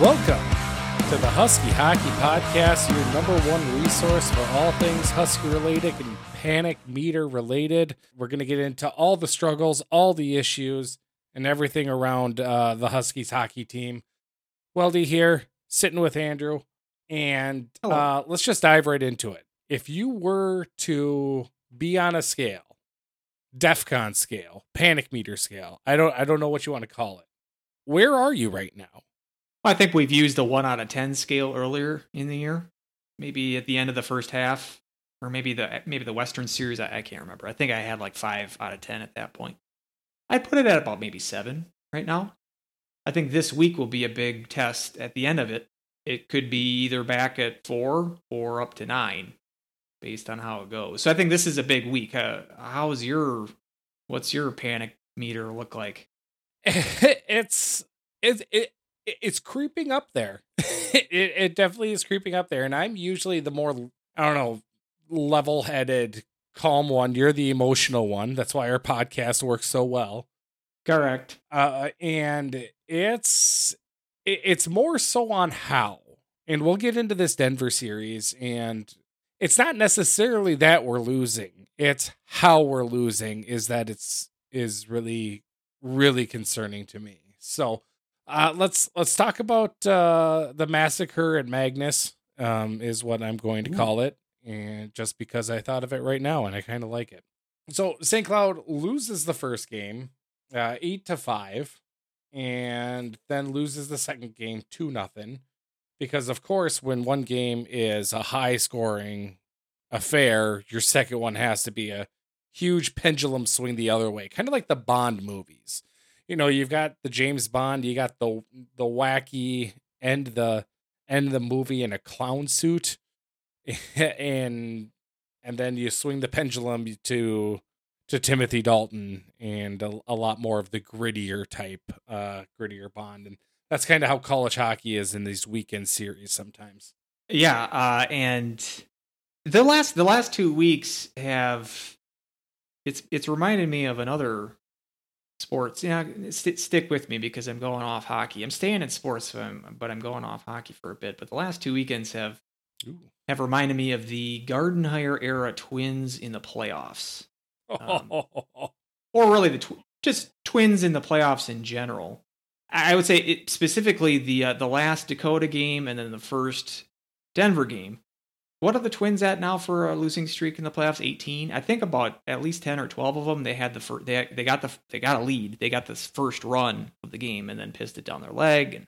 Welcome to the Husky Hockey Podcast, your number one resource for all things Husky related and panic meter related. We're going to get into all the struggles, all the issues, and everything around uh, the Huskies hockey team. Weldy here, sitting with Andrew, and uh, let's just dive right into it. If you were to be on a scale, DEFCON scale, panic meter scale, I don't, I don't know what you want to call it. Where are you right now? I think we've used a one out of ten scale earlier in the year, maybe at the end of the first half, or maybe the maybe the Western Series. I, I can't remember. I think I had like five out of ten at that point. I put it at about maybe seven right now. I think this week will be a big test at the end of it. It could be either back at four or up to nine, based on how it goes. So I think this is a big week. Uh, how's your what's your panic meter look like? it's it's it, it's creeping up there. it, it definitely is creeping up there. And I'm usually the more, I don't know, level headed, calm one. You're the emotional one. That's why our podcast works so well. Correct. Uh, and it's, it's more so on how. And we'll get into this Denver series. And it's not necessarily that we're losing, it's how we're losing, is that it's, is really, really concerning to me. So, uh, let's let's talk about uh, the massacre at Magness. Um, is what I'm going to call it, and just because I thought of it right now, and I kind of like it. So St. Cloud loses the first game, uh, eight to five, and then loses the second game two nothing, because of course when one game is a high scoring affair, your second one has to be a huge pendulum swing the other way, kind of like the Bond movies you know, you've got the James Bond, you got the the wacky end the end the movie in a clown suit, and and then you swing the pendulum to to Timothy Dalton and a, a lot more of the grittier type, uh, grittier Bond, and that's kind of how college hockey is in these weekend series sometimes. Yeah, uh, and the last the last two weeks have it's it's reminded me of another sports. Yeah, st- stick with me because I'm going off hockey. I'm staying in sports, but I'm going off hockey for a bit. But the last two weekends have Ooh. have reminded me of the Gardenhire era Twins in the playoffs, um, or really the tw- just Twins in the playoffs in general. I would say it, specifically the uh, the last Dakota game and then the first Denver game what are the Twins at now for a losing streak in the playoffs? 18. I think about at least 10 or 12 of them. They had the first, they they got the they got a lead. They got this first run of the game and then pissed it down their leg. And,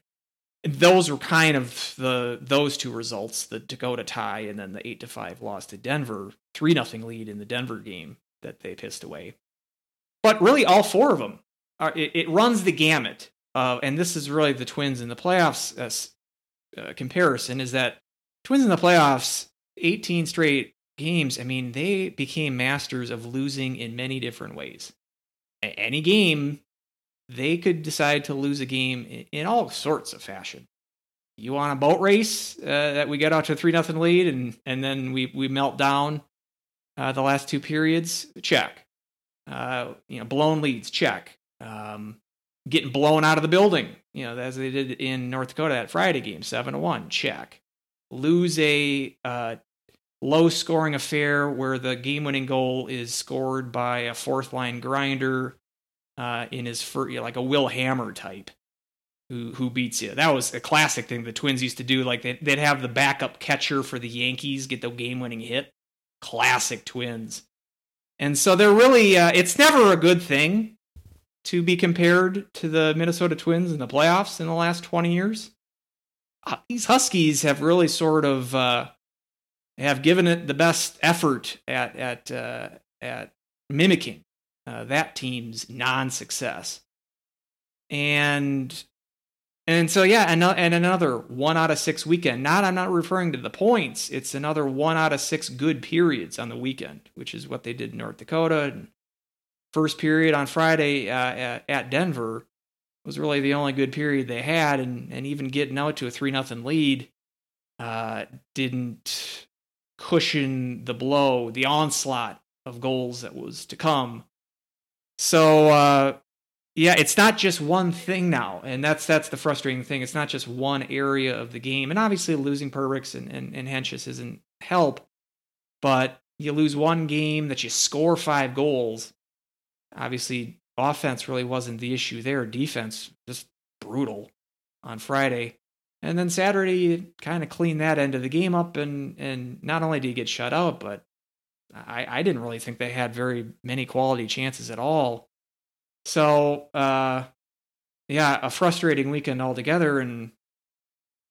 those were kind of the those two results: the Dakota tie and then the eight to five loss to Denver, three nothing lead in the Denver game that they pissed away. But really, all four of them, are, it, it runs the gamut. Uh, and this is really the Twins in the playoffs uh, comparison is that Twins in the playoffs 18 straight games, I mean, they became masters of losing in many different ways. Any game, they could decide to lose a game in all sorts of fashion. You want a boat race uh, that we get out to a three nothing lead and and then we we melt down uh, the last two periods? Check. Uh, you know, blown leads. Check. Um, getting blown out of the building. You know, as they did in North Dakota that Friday game, seven to one. Check lose a uh, low scoring affair where the game winning goal is scored by a fourth line grinder uh, in his first, like a Will Hammer type who who beats you. That was a classic thing the Twins used to do. Like they'd, they'd have the backup catcher for the Yankees get the game winning hit. Classic Twins. And so they're really, uh, it's never a good thing to be compared to the Minnesota Twins in the playoffs in the last 20 years these Huskies have really sort of uh, have given it the best effort at at uh, at mimicking uh, that team's non-success, and and so yeah, and and another one out of six weekend. Not I'm not referring to the points. It's another one out of six good periods on the weekend, which is what they did in North Dakota. First period on Friday uh, at, at Denver was really the only good period they had, and and even getting out to a three nothing lead uh, didn't cushion the blow, the onslaught of goals that was to come. So uh, yeah, it's not just one thing now, and that's that's the frustrating thing. It's not just one area of the game, and obviously losing Perbix and and, and Hentges isn't help, but you lose one game that you score five goals. Obviously, offense really wasn't the issue there. Defense just brutal on Friday. And then Saturday, you kind of clean that end of the game up, and and not only did you get shut out, but I, I didn't really think they had very many quality chances at all. So, uh, yeah, a frustrating weekend altogether. And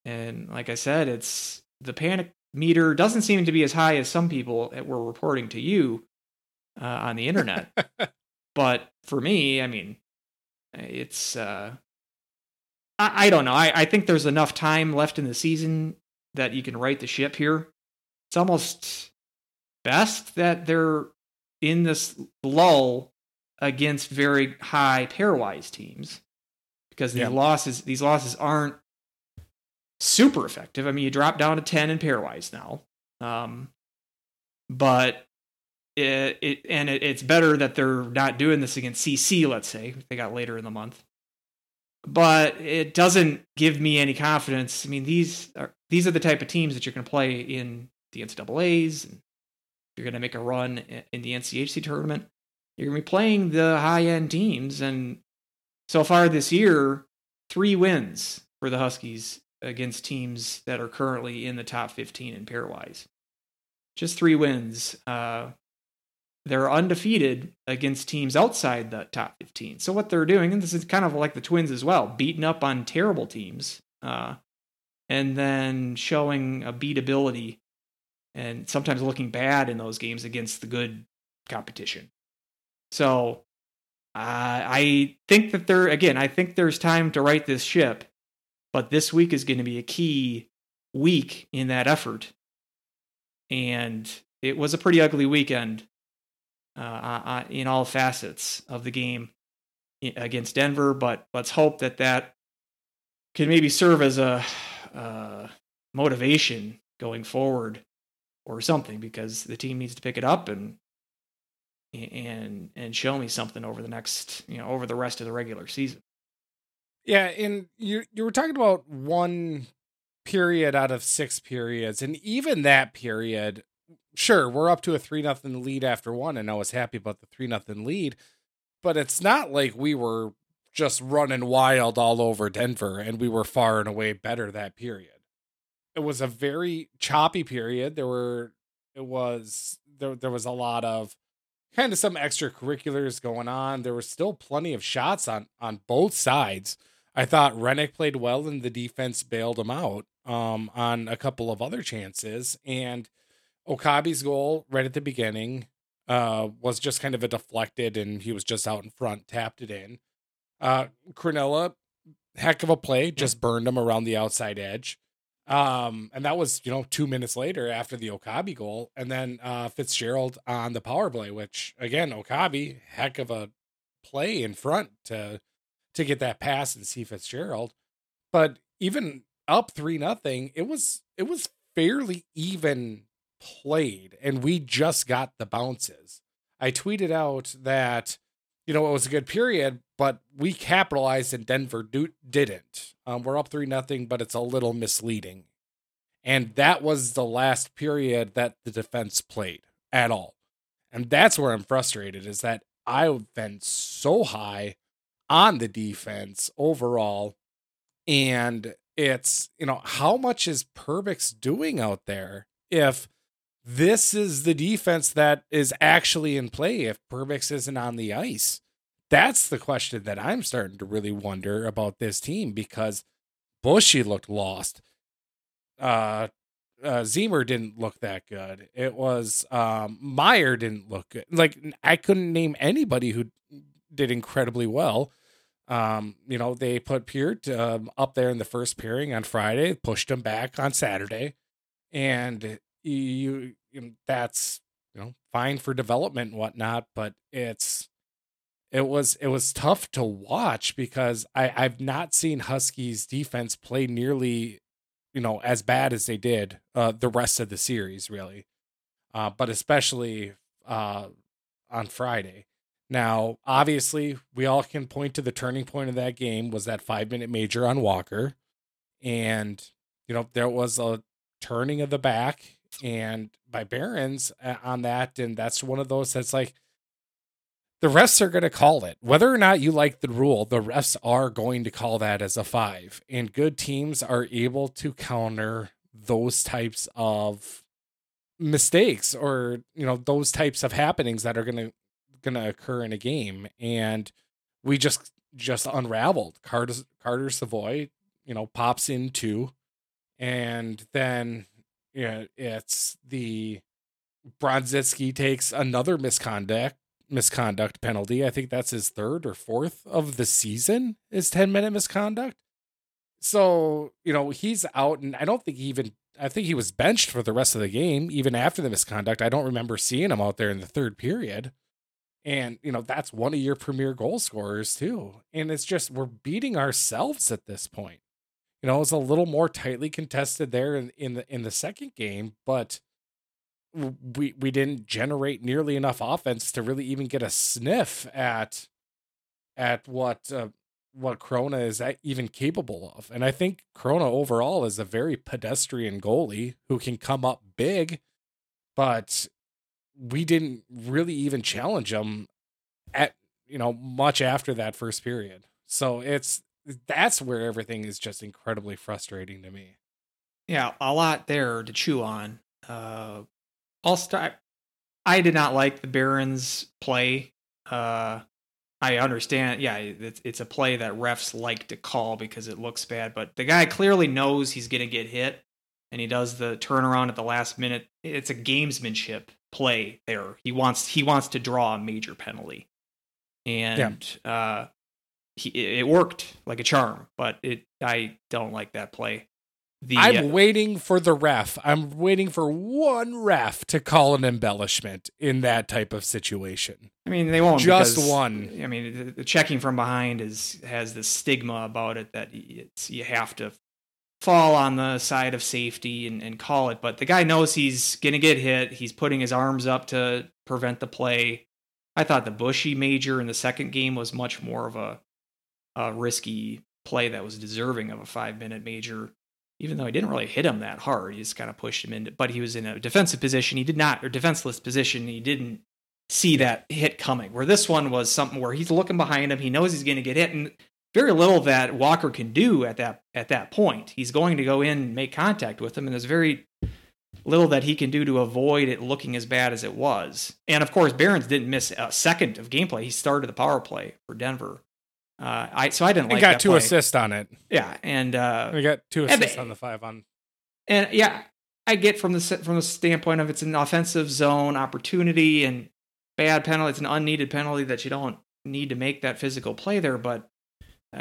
and like I said, it's the panic meter doesn't seem to be as high as some people were reporting to you uh, on the internet. but for me, I mean, it's uh, I, I don't know. I, I think there's enough time left in the season that you can right the ship here. It's almost best that they're in this lull against very high pairwise teams because these yeah. losses these losses aren't super effective. I mean, you drop down to 10 in pairwise now. Um, but it, it and it, it's better that they're not doing this against CC, let's say. They got later in the month but it doesn't give me any confidence. I mean, these are these are the type of teams that you're going to play in the NCAA's. And you're going to make a run in the NCHC tournament. You're going to be playing the high end teams, and so far this year, three wins for the Huskies against teams that are currently in the top 15 in pairwise. Just three wins. Uh, they're undefeated against teams outside the top 15. So what they're doing, and this is kind of like the Twins as well, beating up on terrible teams, uh, and then showing a beatability, and sometimes looking bad in those games against the good competition. So uh, I think that there again, I think there's time to right this ship, but this week is going to be a key week in that effort. And it was a pretty ugly weekend uh, in all facets of the game against Denver. But let's hope that that can maybe serve as a uh, motivation going forward or something because the team needs to pick it up and and and show me something over the next you know over the rest of the regular season. Yeah, and you you were talking about one period out of six periods, and even that period sure, we're up to a three nothing lead after one, and I was happy about the three nothing lead. But it's not like we were just running wild all over Denver and we were far and away better that period. It was a very choppy period. There were it was there there was a lot of kind of some extracurriculars going on. There was still plenty of shots on on both sides. I thought Hrenak played well and the defense bailed him out um, on a couple of other chances. And Okabe's goal right at the beginning uh, was just kind of a deflected, and he was just out in front, tapped it in. Uh, Krannila, heck of a play, just burned him around the outside edge. Um, and that was, you know, two minutes later after the Okabe goal. And then uh, Fitzgerald on the power play, which again, Okabe, heck of a play in front to to get that pass and see Fitzgerald. But even up three nothing, it was it was fairly even played and we just got the bounces. I tweeted out that, you know, it was a good period, but we capitalized and Denver do- didn't. Um, we're up 3 nothing, but it's a little misleading. And that was the last period that the defense played at all. And that's where I'm frustrated is that I've been so high on the defense overall. And it's, you know, how much is Perbix doing out there if this is the defense that is actually in play if Perbix isn't on the ice. That's the question that I'm starting to really wonder about this team because Bushy looked lost. Uh, uh Zemer didn't look that good. It was um Meier didn't look good. Like I couldn't name anybody who did incredibly well. Um, you know, they put Peart um, up there in the first pairing on Friday, pushed him back on Saturday, and you, you that's you know fine for development and whatnot, but it's it was it was tough to watch because I I've not seen Huskies defense play nearly you know as bad as they did uh, the rest of the series really, uh, but especially uh, on Friday. Now, obviously, we all can point to the turning point of that game was that five minute major on Walker. And, you know, there was a turning of the back and by Behrens uh, on that. And that's one of those that's like, the refs are going to call it. Whether or not you like the rule, the refs are going to call that as a five. And good teams are able to counter those types of mistakes or, you know, those types of happenings that are going to going to occur in a game, and we just just unraveled. Carter Carter Savoie, you know, pops in two, and then know, it's the Brodzinski takes another misconduct misconduct penalty. I think that's his third or fourth of the season is 10 minute misconduct. So, you know, he's out and I don't think he even I think he was benched for the rest of the game, even after the misconduct. I don't remember seeing him out there in the third period. And, you know, that's one of your premier goal scorers too. And it's just, we're beating ourselves at this point. You know, it was a little more tightly contested there in, in the in the second game, but we we didn't generate nearly enough offense to really even get a sniff at at what uh, what Chrona is even capable of. And I think Chrona overall is a very pedestrian goalie who can come up big, but we didn't really even challenge him at you know much after that first period. So it's that's where everything is just incredibly frustrating to me. Yeah, a lot there to chew on. Uh, I'll start. I did not like the Baron's play. Uh, I understand. Yeah, it's it's a play that refs like to call because it looks bad, but the guy clearly knows he's going to get hit, and he does the turnaround at the last minute. It's a gamesmanship play there. He wants he wants to draw a major penalty, and yeah. uh, he it worked like a charm. But it I don't like that play. The, I'm uh, waiting for the ref. I'm waiting for one ref to call an embellishment in that type of situation. I mean, they won't just because, one. I mean, the, the checking from behind is has this stigma about it that it's you have to fall on the side of safety and, and call it. But the guy knows he's going to get hit. He's putting his arms up to prevent the play. I thought the Bushy major in the second game was much more of a, a risky play that was deserving of a five minute major, even though he didn't really hit him that hard. He just kind of pushed him into, but he was in a defensive position. He did not, or defenseless position. He didn't see that hit coming. Where this one was something where he's looking behind him. He knows he's going to get hit. And very little that Walker can do at that at that point. He's going to go in and make contact with him, and there's very little that he can do to avoid it looking as bad as it was. And of course, Behrens didn't miss a second of gameplay. He started the power play for Denver. Uh, I so I didn't like. got two play. assists on it. Yeah, and uh, we got two assists on the five on. And yeah, I get from the from the standpoint of it's an offensive zone opportunity and bad penalty. It's an unneeded penalty that you don't need to make that physical play there, but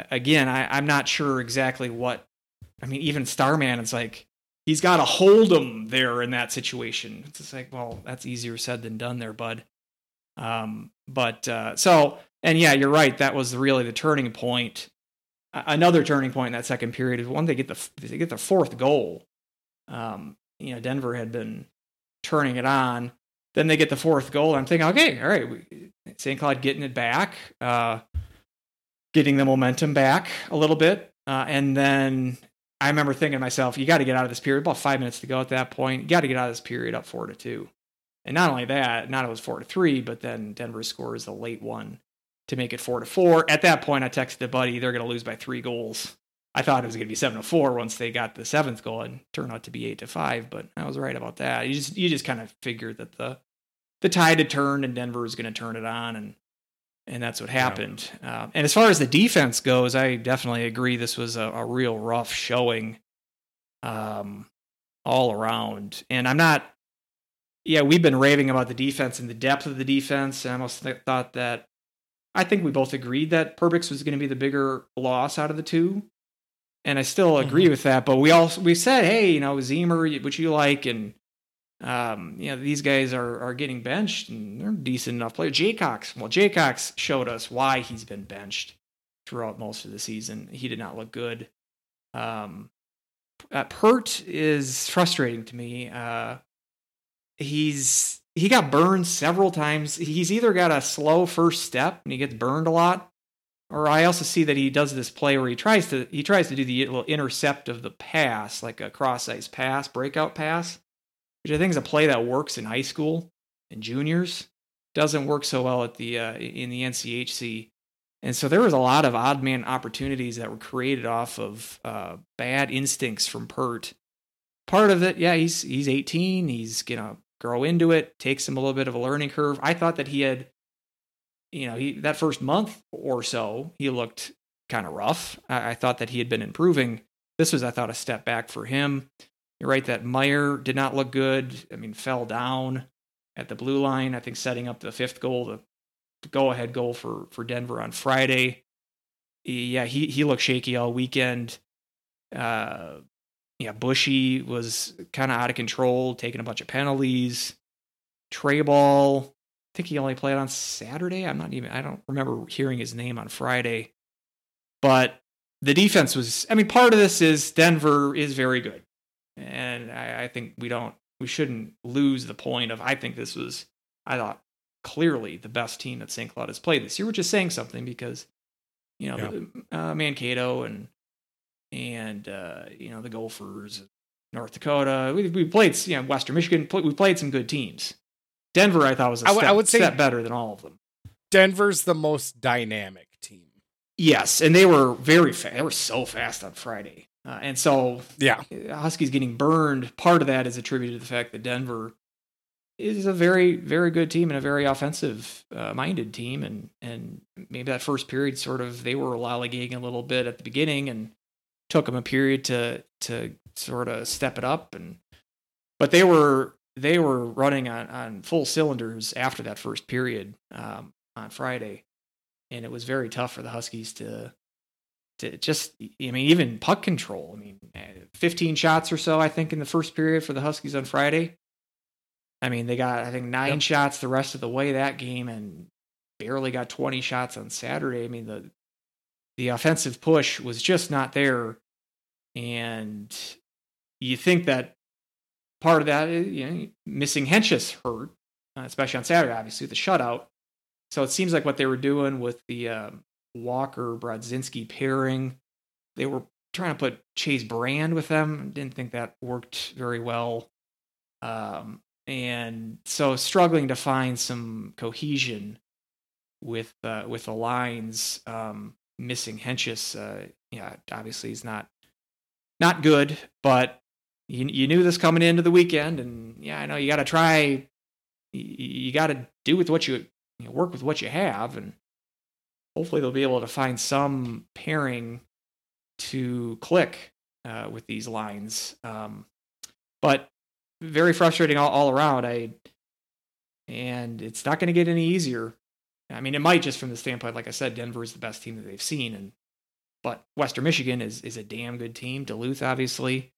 again, I, I'm not sure exactly what. I mean, even Starman, it's like he's got to hold him there in that situation. It's just like, well, that's easier said than done, there, bud. Um, but uh, so, and yeah, you're right. That was really the turning point. Another turning point in that second period is when they get the they get the fourth goal. Um, you know, Denver had been turning it on. Then they get the fourth goal. I'm thinking, okay, all right, St. Cloud getting it back. Uh, getting the momentum back a little bit. Uh, and then I remember thinking to myself, you got to get out of this period. About five minutes to go at that point. You got to get out of this period up four to two. And not only that, not it was four to three, but then Denver scores the late one to make it four to four. At that point, I texted a buddy, they're going to lose by three goals. I thought it was going to be seven to four once they got the seventh goal, and turned out to be eight to five. But I was right about that. You just you just kind of figured that the the tide had turned and Denver was going to turn it on, and and that's what happened. Yeah. Uh, and as far as the defense goes, I definitely agree. This was a, a real rough showing, um, all around. And I'm not. Yeah, we've been raving about the defense and the depth of the defense. And I almost th- thought that. I think we both agreed that Perbix was going to be the bigger loss out of the two, and I still agree mm-hmm. with that. But we also we said, hey, you know, Zemer, which you like, and um, you know, these guys are are getting benched and they're decent enough players. Jaycox, well, Jaycox showed us why he's been benched throughout most of the season. He did not look good. Um, uh, Peart is frustrating to me. Uh, he's he got burned several times. He's either got a slow first step and he gets burned a lot, or I also see that he does this play where he tries to he tries to do the little intercept of the pass, like a cross ice pass, breakout pass, which I think is a play that works in high school and juniors. Doesn't work so well at the uh, in the NCHC. And so there was a lot of odd man opportunities that were created off of uh, bad instincts from Peart. Part of it, yeah, he's he's 18. He's gonna grow into it. Takes him a little bit of a learning curve. I thought that he had, you know, he that first month or so he looked kind of rough. I, I thought that he had been improving. This was, I thought, a step back for him. You're right that Meier did not look good. I mean, fell down at the blue line. I think setting up the fifth goal, the go ahead goal for for Denver on Friday. Yeah, he he looked shaky all weekend. Uh, yeah, Bushy was kind of out of control, taking a bunch of penalties. Trey Ball, I think he only played on Saturday. I'm not even. I don't remember hearing his name on Friday. But the defense was. I mean, part of this is Denver is very good, and I, I think we don't. We shouldn't lose the point of. I think this was. I thought clearly the best team that St. Cloud has played this year, which is saying something because, you know, yeah. uh, Mankato and and uh, you know the Gophers, North Dakota. We we played you know Western Michigan. We played some good teams. Denver, I thought was a step, I would say step better than all of them. Denver's the most dynamic team. Yes, and they were very fast. They were so fast on Friday, uh, and so yeah, Huskies getting burned. Part of that is attributed to the fact that Denver is a very very good team and a very offensive uh, minded team and and maybe that first period sort of they were lollygagging a little bit at the beginning and took them a period to to sort of step it up and but they were they were running on on full cylinders after that first period um, on Friday and it was very tough for the Huskies to to just I mean even puck control I mean eh, 15 shots or so I think in the first period for the Huskies on Friday I mean, they got I think nine yep. shots the rest of the way that game, and barely got 20 shots on Saturday. I mean, the the offensive push was just not there, and you think that part of that is you know missing Hentges hurt, uh, especially on Saturday, obviously the shutout. So it seems like what they were doing with the um, Walker Brodzinski pairing, they were trying to put Chase Brand with them. Didn't think that worked very well. Um, and so struggling to find some cohesion with uh, with the lines um, missing Hentges. Uh, yeah, obviously he's not not good, but you you knew this coming into the weekend, and yeah, I know you got to try. You, you got to do with what you, you know, work with what you have, and hopefully they'll be able to find some pairing to click uh, with these lines. Um, but very frustrating all, all around. I and it's not going to get any easier. I mean, it might just from the standpoint, like I said, Denver is the best team that they've seen, and but Western Michigan is is a damn good team. Duluth, obviously,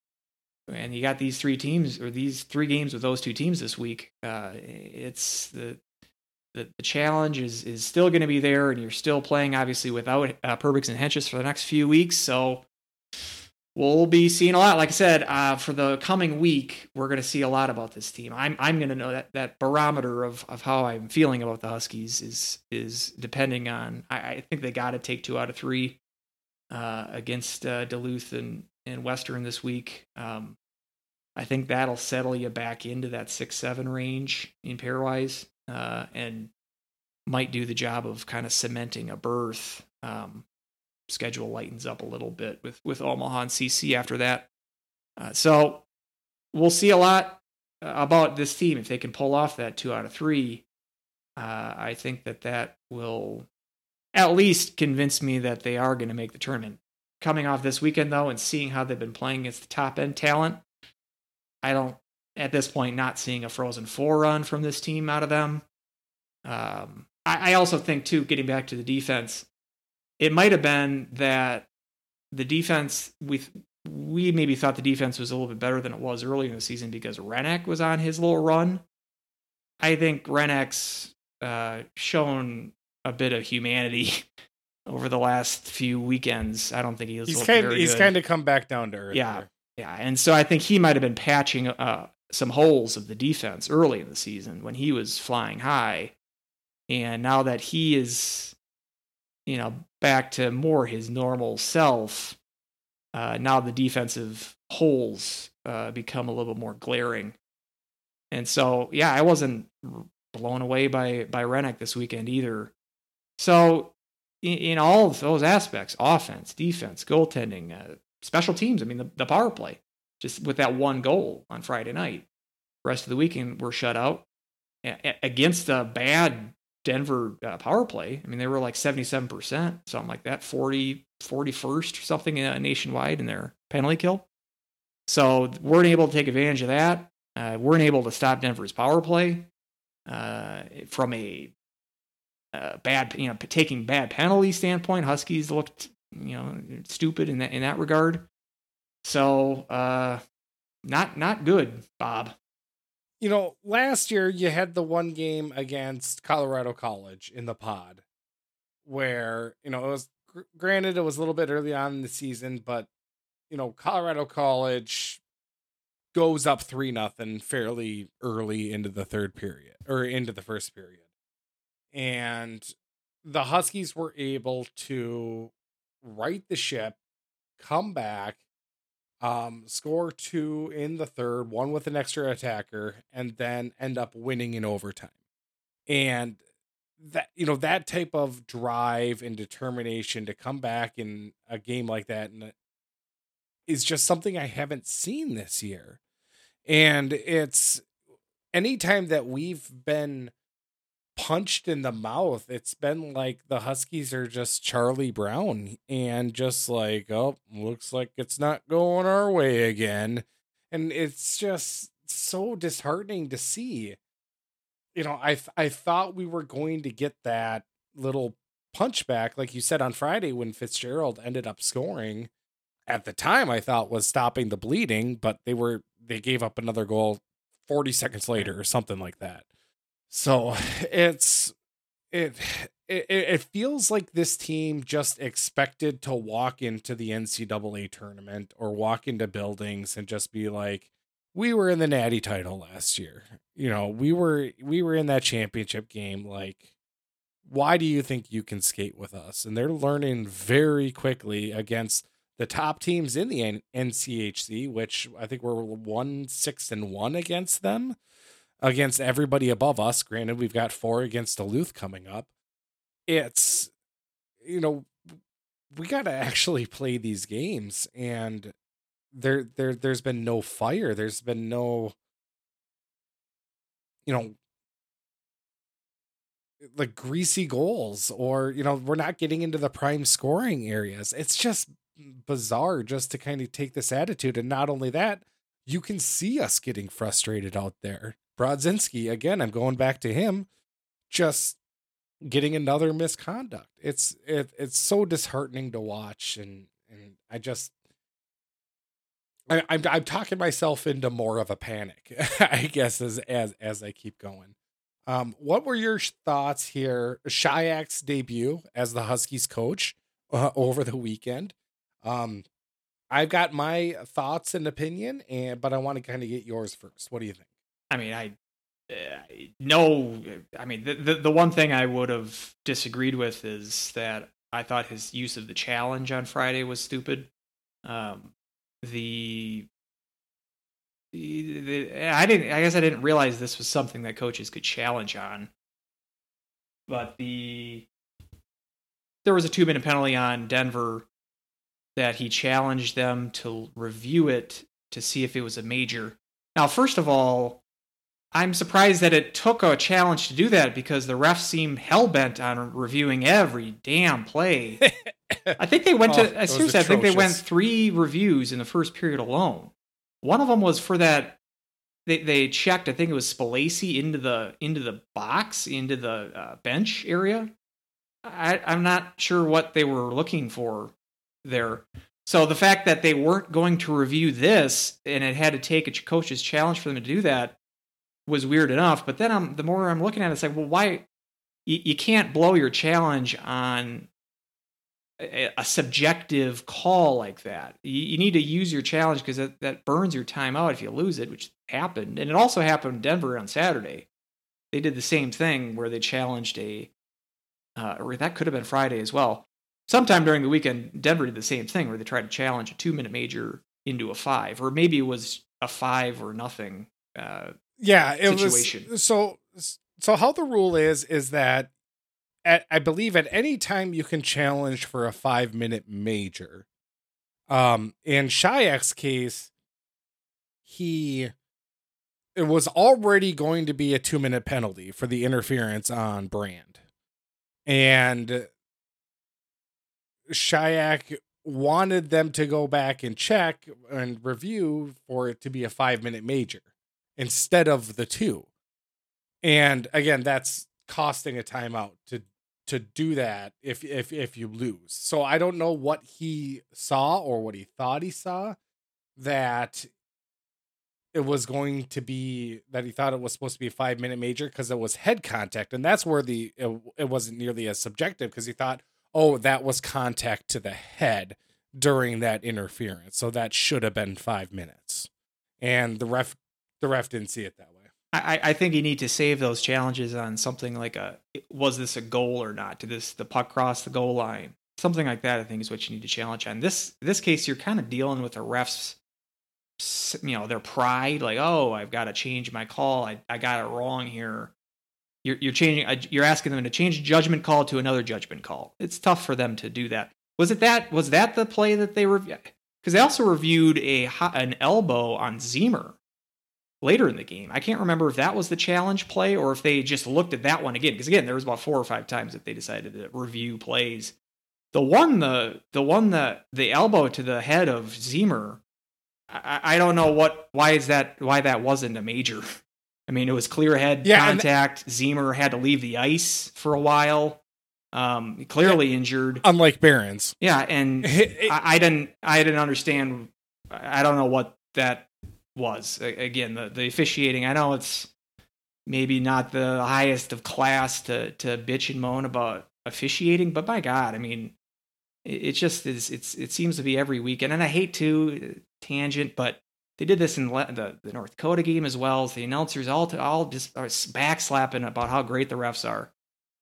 and you got these three teams or these three games with those two teams this week. Uh, it's the the, the challenge is is still going to be there, and you're still playing obviously without uh, Perbix and Hentges for the next few weeks. So we'll be seeing a lot. Like I said, uh, for the coming week, we're going to see a lot about this team. I'm I'm going to know that that barometer of of how I'm feeling about the Huskies is is depending on. I, I think they got to take two out of three uh, against uh, Duluth and and Western this week. Um, I think that'll settle you back into that six seven range in pairwise, uh, and might do the job of kind of cementing a berth. Um, schedule lightens up a little bit with with Omaha and CC after that. Uh, so we'll see a lot uh, about this team if they can pull off that two out of three. Uh, I think that that will at least convince me that they are going to make the tournament. Coming off this weekend though, and seeing how they've been playing against the top end talent, I don't at this point not seeing a Frozen Four run from this team out of them. Um, I, I also think too, getting back to the defense, it might have been that the defense we we maybe thought the defense was a little bit better than it was early in the season because Hrenak was on his little run. I think Hrenak's uh, shown a bit of humanity over the last few weekends. I don't think he was. He's kind. He's kind of come back down to earth. Yeah, there. yeah, and so I think he might have been patching uh, some holes of the defense early in the season when he was flying high. And now that he is, you know, back to more his normal self, uh, now the defensive holes uh, become a little bit more glaring. And so, yeah, I wasn't blown away by by Hrenak this weekend either. So, in, in all of those aspects, offense, defense, goaltending, uh, special teams, I mean, the, the power play, just with that one goal on Friday night. Rest of the weekend we're shut out against a bad Denver uh, power play. I mean, they were like 77%, something like that, 40, 41st or something uh, nationwide in their penalty kill. So weren't able to take advantage of that. Uh, weren't able to stop Denver's power play uh, from a uh, bad, you know, taking bad penalty standpoint. Huskies looked, you know, stupid in that in that regard. So uh, not not good, Bob you know, last year you had the one game against Colorado College in the pod where, you know, it was granted it was a little bit early on in the season, but you know, Colorado College goes up 3 nothing fairly early into the third period or into the first period. And the Huskies were able to right the ship, come back um, score two in the third, one with an extra attacker, and then end up winning in overtime. And that you know that type of drive and determination to come back in a game like that is just something I haven't seen this year. And it's anytime that we've been punched in the mouth. It's been like the Huskies are just Charlie Brown and just like, oh, looks like it's not going our way again. And it's just so disheartening to see. You know, I I thought we were going to get that little punchback, like you said on Friday when Fitzgerald ended up scoring. At the time, I thought was stopping the bleeding, but they were they gave up another goal 40 seconds later or something like that. So it's it, it it feels like this team just expected to walk into the NCAA tournament or walk into buildings and just be like, we were in the Natty title last year. You know, we were we were in that championship game. Like, why do you think you can skate with us? And they're learning very quickly against the top teams in the NCHC, which I think we're one six and one against them against everybody above us. Granted, we've got four against Duluth coming up. It's, you know, we got to actually play these games, and there, there, there's been no fire. There's been no, you know, like greasy goals, or you know, we're not getting into the prime scoring areas. It's just bizarre just to kind of take this attitude, and not only that, you can see us getting frustrated out there Brodzinski, again, I'm going back to him, just getting another misconduct. It's it, it's so disheartening to watch, and and I just I, am I'm, I'm talking myself into more of a panic, I guess, as as as I keep going. Um, what were your thoughts here? Shyiak's debut as the Huskies coach uh, over the weekend. Um, I've got my thoughts and opinion, and but I want to kind of get yours first. What do you think? I mean, I uh, no. I mean, the, the the one thing I would have disagreed with is that I thought his use of the challenge on Friday was stupid. Um, the, the, I didn't. I guess I didn't realize this was something that coaches could challenge on. But the there was a two minute penalty on Denver that he challenged them to review it to see if it was a major. Now, first of all, I'm surprised that it took a challenge to do that because the refs seem hell bent on reviewing every damn play. I think they went oh, to seriously. I think they went three reviews in the first period alone. One of them was for that they they checked. I think it was Spalacy into the into the box into the uh, bench area. I, I'm not sure what they were looking for there. So the fact that they weren't going to review this and it had to take a coach's challenge for them to do that was weird enough. But then I'm the more I'm looking at it, it's like, well, why you, you can't blow your challenge on a, a subjective call like that. You, you need to use your challenge because that, that burns your time out if you lose it, which happened. And it also happened in Denver on Saturday. They did the same thing where they challenged a, uh, or that could have been Friday as well. Sometime during the weekend, Denver did the same thing where they tried to challenge a two minute major into a five, or maybe it was a five or nothing. Uh, yeah, it situation. was so. So how the rule is is that at I believe at any time you can challenge for a five minute major. Um, in Shayak's case, he it was already going to be a two minute penalty for the interference on Brand, and Shayak wanted them to go back and check and review for it to be a five minute major instead of the two. And again, that's costing a timeout to to do that if if if you lose. So I don't know what he saw or what he thought he saw that it was going to be that he thought it was supposed to be a 5 minute major cuz it was head contact and that's where the it, it wasn't nearly as subjective cuz he thought oh that was contact to the head during that interference. So that should have been 5 minutes. And the ref the ref didn't see it that way. I, I think you need to save those challenges on something like a was this a goal or not? Did this the puck cross the goal line? Something like that, I think, is what you need to challenge on. This this case, you're kind of dealing with the refs, you know, their pride. Like, oh, I've got to change my call. I, I got it wrong here. You're you're changing. Uh, you're asking them to change judgment call to another judgment call. It's tough for them to do that. Was it that? Was that the play that they reviewed? Because they also reviewed a an elbow on Zemer later in the game. I can't remember if that was the challenge play or if they just looked at that one again. Because again, there was about four or five times that they decided to review plays. The one, the the one that the elbow to the head of Zemer, I, I don't know what why is that why that wasn't a major. I mean, it was clear head yeah, contact. Zemer had to leave the ice for a while. Um, clearly yeah, injured, unlike Behrens. Yeah, and I, I didn't I didn't understand. I don't know what that was. Again, the, the officiating, I know it's maybe not the highest of class to, to bitch and moan about officiating, but by God, I mean, it, it just is, it's, it seems to be every weekend. And I hate to uh, tangent, but they did this in the, the North Dakota game as well. As the announcers all, all just are backslapping about how great the refs are.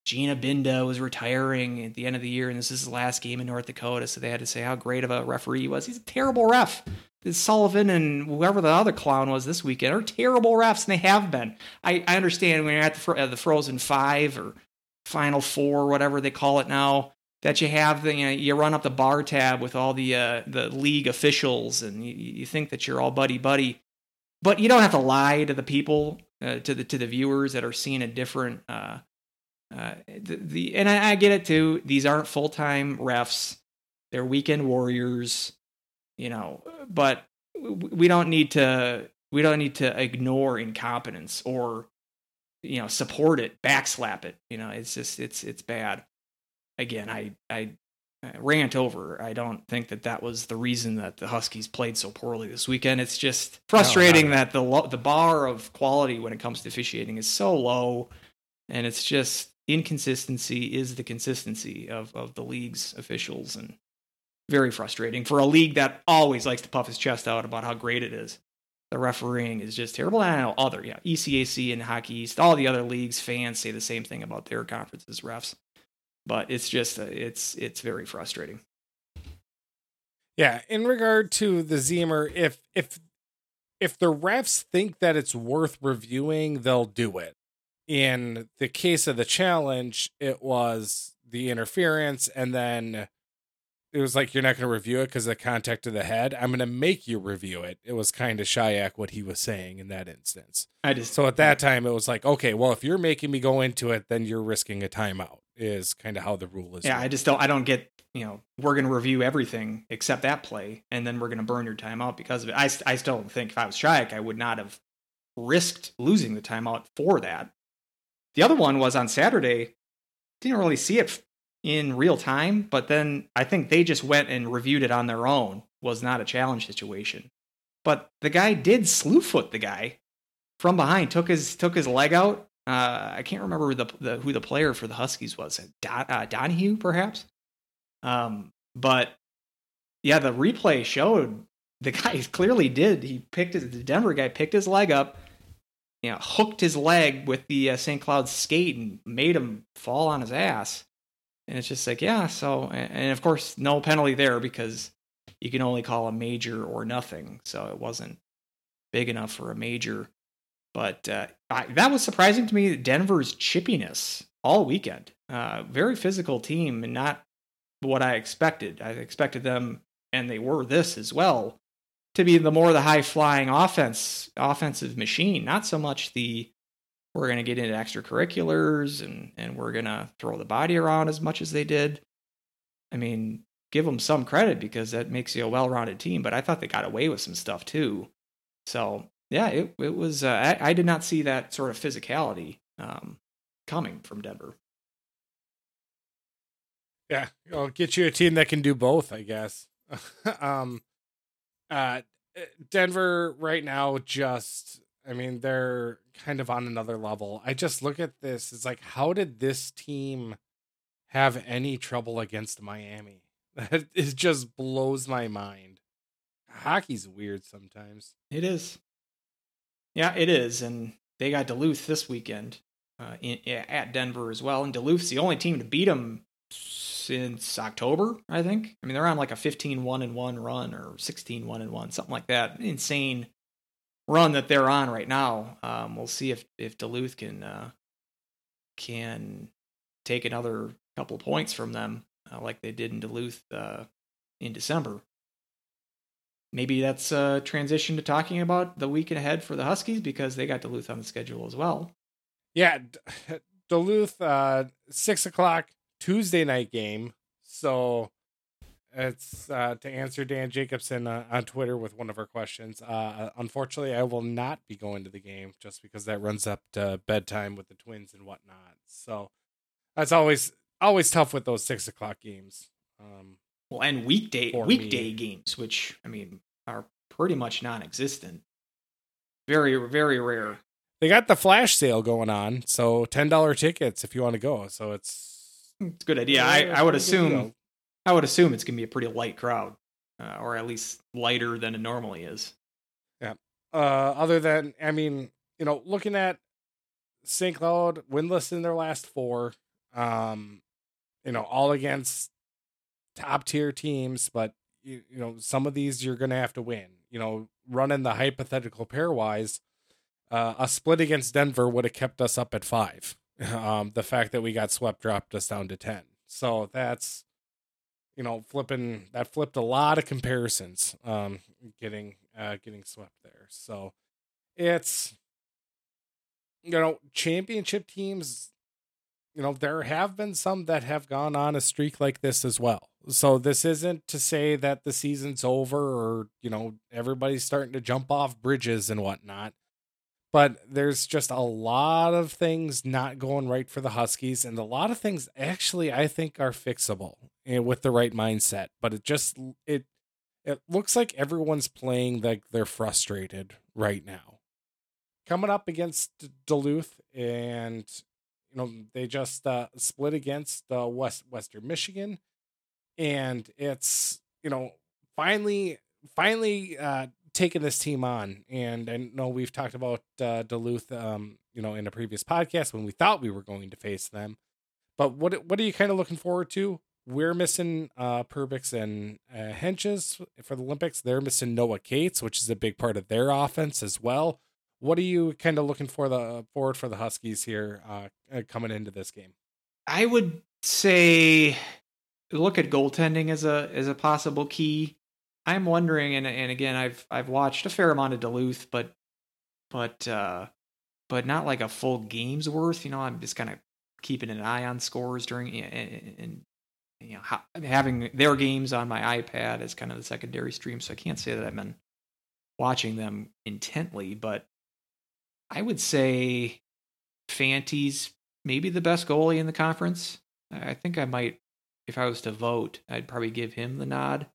Gina Binda was retiring at the end of the year, and this is his last game in North Dakota, so they had to say how great of a referee he was. He's a terrible ref. Sullivan and whoever the other clown was this weekend are terrible refs, and they have been. I, I understand when you're at the, uh, the Frozen Five or Final Four, whatever they call it now, that you have the you, know, you run up the bar tab with all the uh, the league officials, and you, you think that you're all buddy buddy, but you don't have to lie to the people, uh, to the to the viewers that are seeing a different. Uh, uh, the, the and I, I get it too. These aren't full time refs; they're weekend warriors you know, but we don't need to we don't need to ignore incompetence or you know support it backslap it. You know it's just it's it's bad. Again i i rant over. I don't think that that was the reason that the huskies played so poorly this weekend. It's just frustrating no, that the the bar of quality when it comes to officiating is so low and it's just inconsistency is the consistency of of the league's officials and very frustrating for a league that always likes to puff his chest out about how great it is. The refereeing is just terrible. I know other, yeah, ECAC and Hockey East, all the other leagues fans say the same thing about their conferences refs. But it's just it's it's very frustrating. Yeah, in regard to the Zemer, if if if the refs think that it's worth reviewing, they'll do it. In the case of the challenge, it was the interference and then it was like you're not going to review it because of the contact of the head. I'm going to make you review it. It was kind of Shayak what he was saying in that instance. I just so at that time it was like, okay, well, if you're making me go into it, then you're risking a timeout. Is kind of how the rule is. Yeah, I just don't. I don't get. You know, we're going to review everything except that play, and then we're going to burn your timeout because of it. I, I still don't think if I was Shayak, I would not have risked losing the timeout for that. The other one was on Saturday. Didn't really see it in real time, but then I think they just went and reviewed it on their own. Was not a challenge situation. But the guy did slew foot the guy from behind, took his took his leg out. Uh, I can't remember the, the, who the player for the Huskies was. Don, uh, Donahue, perhaps. Um, but yeah, the replay showed the guy clearly did. He picked his, the Denver guy picked his leg up, you know, hooked his leg with the uh, St. Cloud skate and made him fall on his ass. And it's just like, yeah. So, and, of course, no penalty there because you can only call a major or nothing. So it wasn't big enough for a major. But uh, I, that was surprising to me. Denver's chippiness all weekend. Uh, very physical team and not what I expected. I expected them, and they were this as well, to be the more the high flying offense offensive machine, not so much the we're going to get into extracurriculars and and we're going to throw the body around as much as they did. I mean, give them some credit because that makes you a well-rounded team, but I thought they got away with some stuff too. So, yeah, it it was uh, I, I, did not see that sort of physicality um, coming from Denver. Yeah, I'll get you a team that can do both, I guess. um uh Denver right now just I mean, they're kind of on another level. I just look at this, it's like how did this team have any trouble against Miami? That it just blows my mind. Hockey's weird sometimes. It is. Yeah, it is, and they got Duluth this weekend uh, in, at Denver as well. And Duluth's the only team to beat them since October, I think. I mean, they're on like a 15 1 and 1 run or 16 1 and 1, something like that. Insane run that they're on right now. Um, we'll see if if Duluth can uh, can take another couple points from them uh, like they did in Duluth uh, in December. Maybe that's a transition to talking about the week ahead for the Huskies because they got Duluth on the schedule as well. Yeah, Duluth, uh, six o'clock Tuesday night game. So it's uh, to answer Dan Jacobson uh, on Twitter with one of our questions. Uh, unfortunately, I will not be going to the game just because that runs up to bedtime with the twins and whatnot. So that's always always tough with those six o'clock games. Um, well, and weekday weekday me. games, which I mean are pretty much non-existent. Very very rare. They got the flash sale going on, so ten dollar tickets if you want to go. So it's it's a good idea. I, I would assume I would assume it's gonna be a pretty light crowd, uh, or at least lighter than it normally is. Yeah. Uh, other than I mean, you know, looking at St. Cloud winless in their last four, um, you know, all against top tier teams, but you, you know, some of these you're going to have to win. You know, running the hypothetical pairwise, uh, a split against Denver would have kept us up at five. Um, the fact that we got swept dropped us down to 10. So that's, you know, flipping that flipped a lot of comparisons, um, getting, uh, getting swept there. So it's, you know, championship teams you know, there have been some that have gone on a streak like this as well. So this isn't to say that the season's over or, you know, everybody's starting to jump off bridges and whatnot. But there's just a lot of things not going right for the Huskies, and a lot of things actually I think are fixable eh, with the right mindset. But it just it it looks like everyone's playing like they're frustrated right now. Coming up against Duluth and you know they just uh, split against uh, West Western Michigan, and it's you know finally finally uh, taking this team on. And I know we've talked about uh, Duluth, um, you know, in a previous podcast when we thought we were going to face them. But what what are you kind of looking forward to? We're missing uh Perbix and uh, Hentges for the Olympics. They're missing Noah Cates, which is a big part of their offense as well. What are you kind of looking for the forward for the Huskies here uh, uh, coming into this game? I would say look at goaltending as a as a possible key. I'm wondering, and and again, I've I've watched a fair amount of Duluth, but but uh, but not like a full game's worth. You know, I'm just kind of keeping an eye on scores during and, and you know having their games on my iPad as kind of the secondary stream. So I can't say that I've been watching them intently, but I would say Fanti's maybe the best goalie in the conference. I think I might, if I was to vote, I'd probably give him the nod.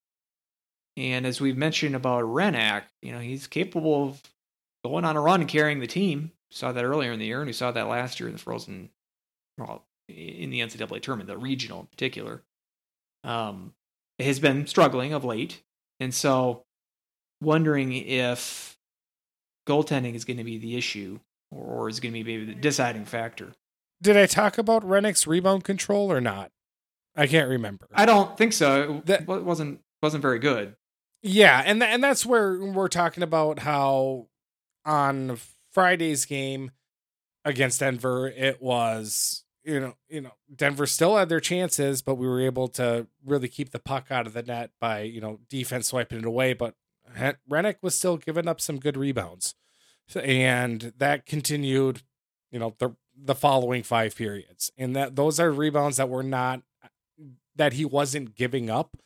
And as we've mentioned about Hrenak, you know, he's capable of going on a run and carrying the team. Saw that earlier in the year, and we saw that last year in the Frozen, well, in the NCAA tournament, the regional in particular. um, has been struggling of late, and so wondering if goaltending is going to be the issue or, is going to be maybe the deciding factor. Did I talk about Hrenak's rebound control or not? I can't remember. I don't think so. It That- wasn't wasn't very good. Yeah, and th- and that's where we're talking about how on Friday's game against Denver, it was you know you know Denver still had their chances, but we were able to really keep the puck out of the net by you know defense swiping it away. But Hrenak was still giving up some good rebounds, and that continued. You know the the following five periods, and that those are rebounds that were not that he wasn't giving up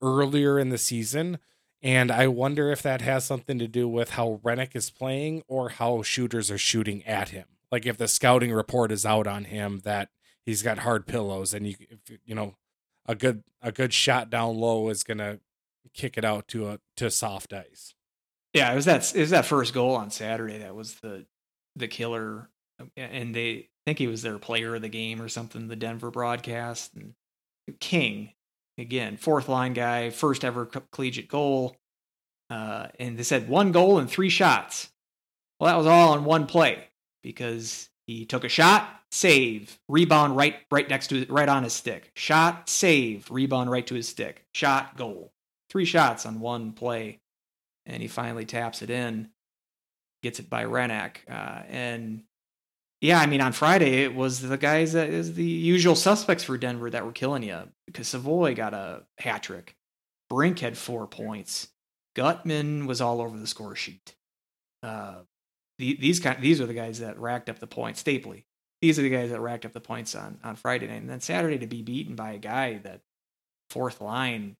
earlier in the season. And I wonder if that has something to do with how Hrenak is playing or how shooters are shooting at him. Like if the scouting report is out on him that he's got hard pillows and you you know a good a good shot down low is going to kick it out to a to soft ice. Yeah, it was that it was that first goal on Saturday that was the the killer, and they I think he was their player of the game or something. The Denver broadcast and King again, fourth line guy, first ever co- collegiate goal, uh, and they said one goal and three shots. Well, that was all on one play because he took a shot, save, rebound right right next to right on his stick, shot, save, rebound right to his stick, shot, goal, three shots on one play. And he finally taps it in, gets it by Hrenak. Uh, and yeah, I mean, on Friday it was the guys that is the usual suspects for Denver that were killing you because Savoy got a hat trick, Brink had four points, Guttman was all over the score sheet. Uh, the, these kind, these are the guys that racked up the points. Stapley, these are the guys that racked up the points on on Friday night, and then Saturday to be beaten by a guy that fourth line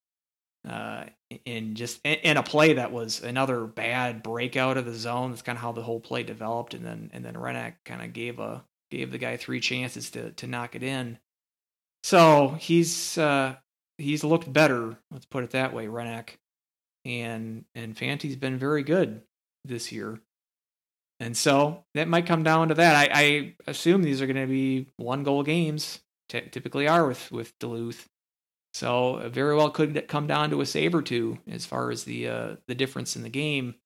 uh, in just in a play that was another bad breakout of the zone. That's kind of how the whole play developed, and then and then Hrenak kind of gave a gave the guy three chances to to knock it in. So he's uh, he's looked better. Let's put it that way, Hrenak, and and Fanti's been very good this year. And so that might come down to that. I, I assume these are going to be one goal games. T- typically are with with Duluth. So very well could come down to a save or two as far as the uh, the difference in the game.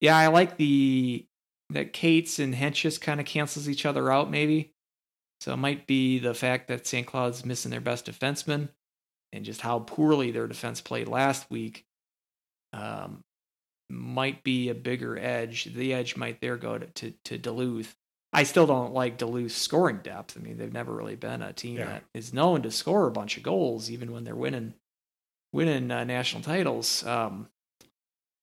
Yeah, I like the that Cates and Hentges kind of cancels each other out maybe. So it might be the fact that St. Cloud's missing their best defenseman and just how poorly their defense played last week. Um, might be a bigger edge. The edge might there go to, to, to Duluth. I still don't like Duluth's scoring depth. I mean, they've never really been a team Yeah. that is known to score a bunch of goals, even when they're winning winning uh, national titles. Um,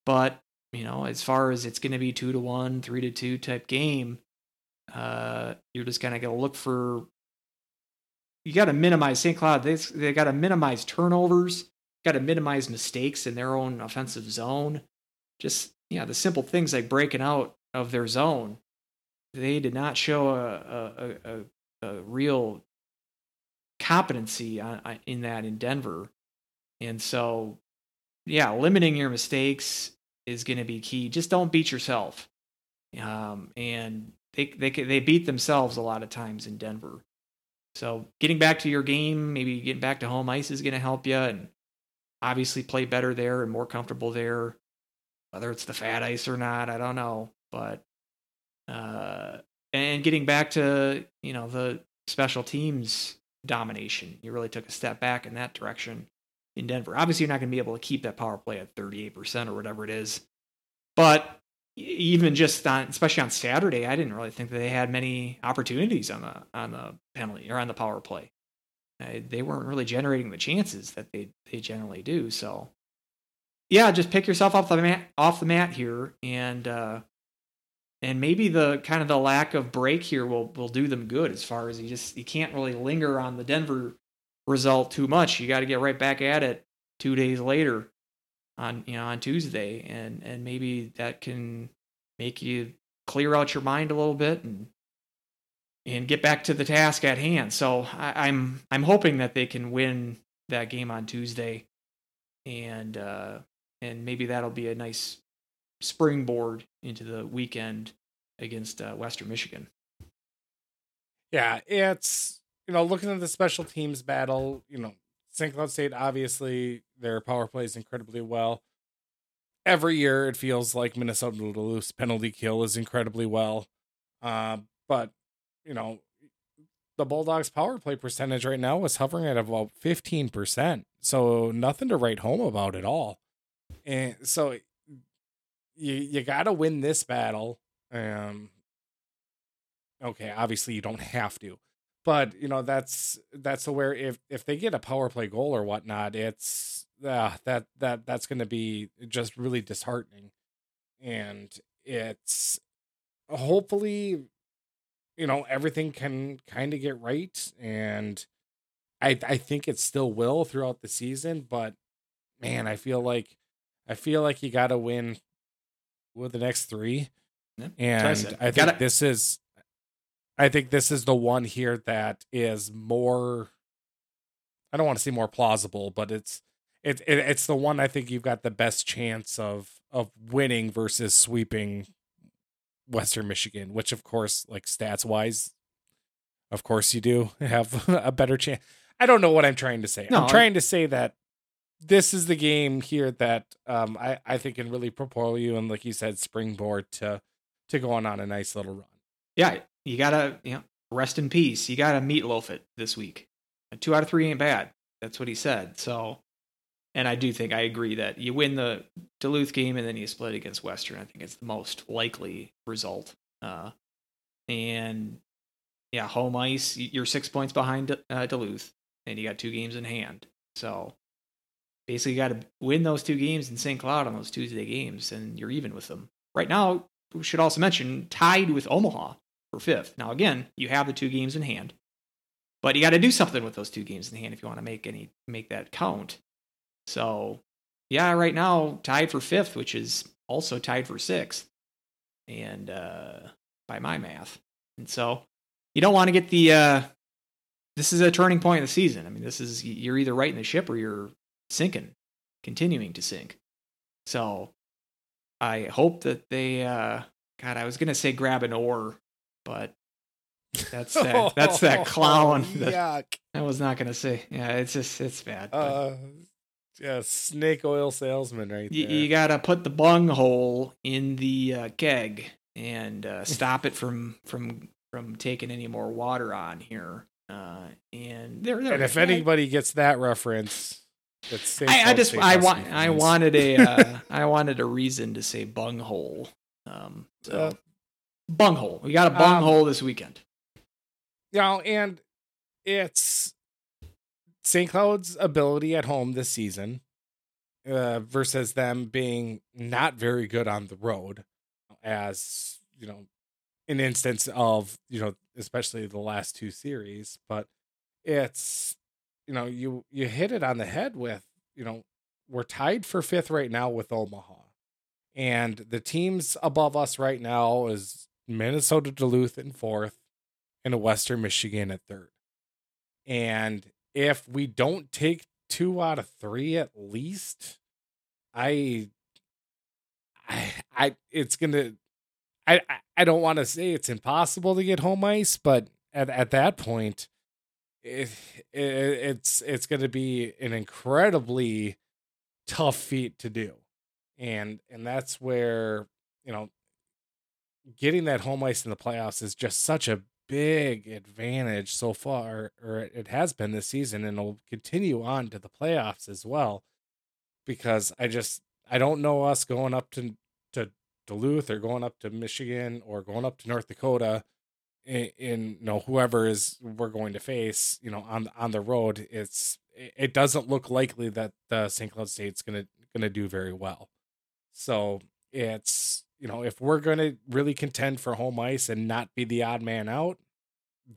but you know, as far as it's going to be two to one, three to two type game, uh, you're just kind of going to look for. You got to minimize St. Cloud. They they got to minimize turnovers. Got to minimize mistakes in their own offensive zone. Just yeah, the simple things like breaking out of their zone. They did not show a a, a, a, real competency in that in Denver, and so yeah, limiting your mistakes is going to be key. Just don't beat yourself. Um, and they they they beat themselves a lot of times in Denver. So getting back to your game, maybe getting back to home ice is going to help you, and obviously play better there and more comfortable there. Whether it's the fat ice or not, I don't know, but uh, and getting back to you know the special teams domination, you really took a step back in that direction in Denver. Obviously, you're not going to be able to keep that power play at 38% or whatever it is. But even just on, especially on Saturday, I didn't really think that they had many opportunities on the on the penalty or on the power play. Uh, they weren't really generating the chances that they they generally do. So, yeah, just pick yourself off the mat off the mat here, and uh, and maybe the kind of the lack of break here will will do them good as far as you just you can't really linger on the Denver result too much. You got to get right back at it two days later on you know on Tuesday, and and maybe that can make you clear out your mind a little bit and and get back to the task at hand. So I, I'm I'm hoping that they can win that game on Tuesday, and uh, and maybe that'll be a nice springboard into the weekend against uh, Western Michigan. Yeah, it's you know looking at the special teams battle. You know, St. Cloud State, obviously, their power plays incredibly well. Every year, it feels like Minnesota Duluth's penalty kill is incredibly well. Uh, but, you know, the Bulldogs' power play percentage right now is hovering at about 15%. So nothing to write home about at all. And so you you got to win this battle. Um okay, obviously you don't have to. But, you know, that's that's where if if they get a power play goal or whatnot, it's uh, that that that's going to be just really disheartening. And it's hopefully you know everything can kind of get right and i i think it still will throughout the season but man i feel like i feel like you got to win with the next 3 Yeah, and I I, think this is i think this is the one here that is more i don't want to say more plausible but it's it, it it's the one i think you've got the best chance of of winning versus sweeping Western Michigan, which of course, like stats wise, of course you do have a better chance. I don't know what I'm trying to say. No, I'm trying to say that this is the game here that um I, I think can really propel you and like you said, springboard to to going on a nice little run. Yeah, you gotta, you know, rest in peace. You gotta meatloaf it this week. A two out of three ain't bad. That's what he said. So, and I do think I agree that you win the Duluth game and then you split against Western. I think it's the most likely result. Uh, and yeah, home ice, you're six points behind uh, Duluth, and you got two games in hand. So basically, got to win those two games in St. Cloud on those Tuesday games, and you're even with them. Right now, we should also mention tied with Omaha for fifth. Now, again, you have the two games in hand, but you got to do something with those two games in hand if you want to make any make that count. So, yeah, right now tied for fifth, which is also tied for sixth, and uh, by my math, and so you don't want to get the. Uh, this is a turning point in the season. I mean, this is you're either right in the ship or you're sinking, continuing to sink. So, I hope that they. Uh, God, I was gonna say grab an oar, but that's that. that's that clown. that-. I was not gonna say. Yeah, it's just it's bad. Uh, yeah, snake oil salesman right you, there. you gotta put the bung hole in the uh, keg and uh, stop it from from from taking any more water on here. Uh, and there, and if anybody gets that reference. I, I just I want I wanted a uh, I wanted a reason to say bung hole. Um, so Uh, bung hole. We got a bung um, hole this weekend. you know, and it's St. Cloud's ability at home this season uh, versus them being not very good on the road, as you know, an instance of you know, especially the last two series. But it's you know, you you hit it on the head with you know, we're tied for fifth right now with Omaha, and the teams above us right now is Minnesota Duluth in fourth and Western Michigan at third. And if we don't take two out of three at least, I, I, I it's gonna. I, I- don't want to say it's impossible to get home ice, but at, at that point, it, it it's it's going to be an incredibly tough feat to do, and and that's where you know getting that home ice in the playoffs is just such a big advantage so far, or it has been this season, and it'll continue on to the playoffs as well. Because I just I don't know us going up to to Duluth or going up to Michigan or going up to North Dakota in, you know whoever is we're going to face you know on on the road it's it doesn't look likely that the St. Cloud State's gonna gonna do very well so it's you know if we're gonna really contend for home ice and not be the odd man out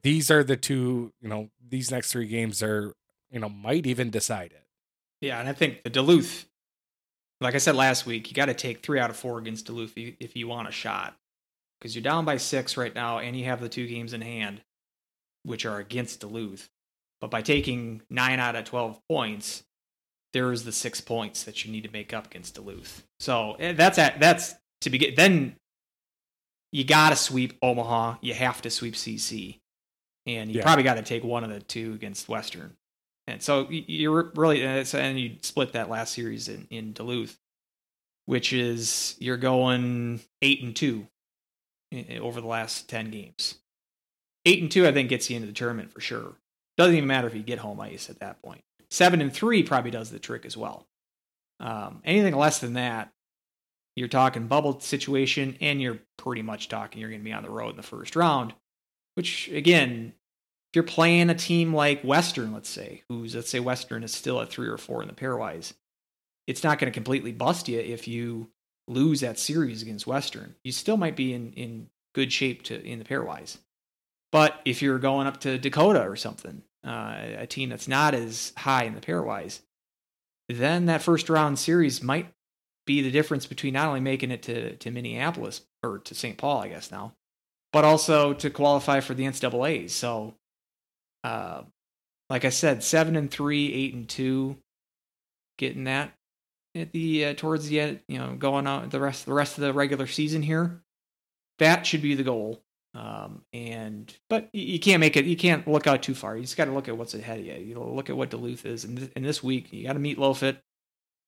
these are the two you know these next three games are you know might even decide it Yeah, and I think the Duluth, like I said last week, you got to take three out of four against Duluth if you want a shot, because you're down by six right now, and you have the two games in hand, which are against Duluth. But by taking nine out of twelve points, there is the six points that you need to make up against Duluth. So eh, that's at that's to begin. Then you got to sweep Omaha. You have to sweep CC, and you Yeah. probably got to take one of the two against Western. And so you're really and you split that last series in, in Duluth, which is you're going eight and two over the last ten games. Eight and two, I think, gets you into the tournament for sure. Doesn't even matter if you get home ice at that point. Seven and three probably does the trick as well. Um, anything less than that, you're talking bubble situation, and you're pretty much talking you're going to be on the road in the first round. Which again, if you're playing a team like Western, let's say, who's let's say Western is still at three or four in the pairwise, it's not going to completely bust you if you lose that series against Western. You still might be in in good shape to in the pairwise. But if you're going up to Dakota or something, uh, a team that's not as high in the pairwise, then that first round series might be the difference between not only making it to to Minneapolis or to St. Paul, I guess now, but also to qualify for the NCAA's. So uh, like I said, seven and three, eight and two, getting that at the uh, towards the end, you know, going out the rest the rest of the regular season here. That should be the goal. Um, and but you can't make it. You can't look out too far. You just got to look at what's ahead of you. You look at what Duluth is, and in, in this week you got to meatloaf it.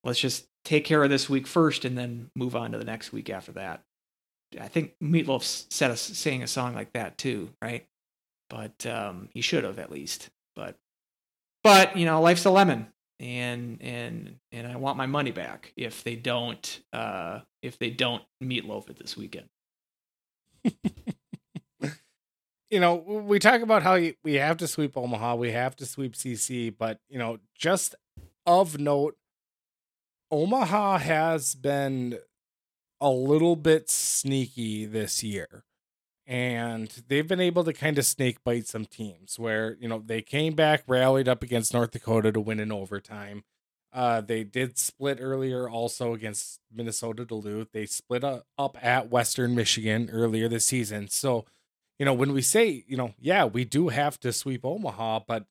Let's just take care of this week first, and then move on to the next week after that. I think Meatloaf said a, saying a song like that too, right? but um, he should have at least. But but you know, life's a lemon, and and and I want my money back if they don't uh, if they don't meatloaf it this weekend. you know, we talk about how we have to sweep Omaha, we have to sweep CC, but you know, just of note, Omaha has been a little bit sneaky this year and they've been able to kind of snake bite some teams where you know they came back rallied up against north dakota to win in overtime. Uh, they did split earlier also against minnesota duluth. They split up at western michigan earlier this season. So you know when we say you know yeah we do have to sweep omaha but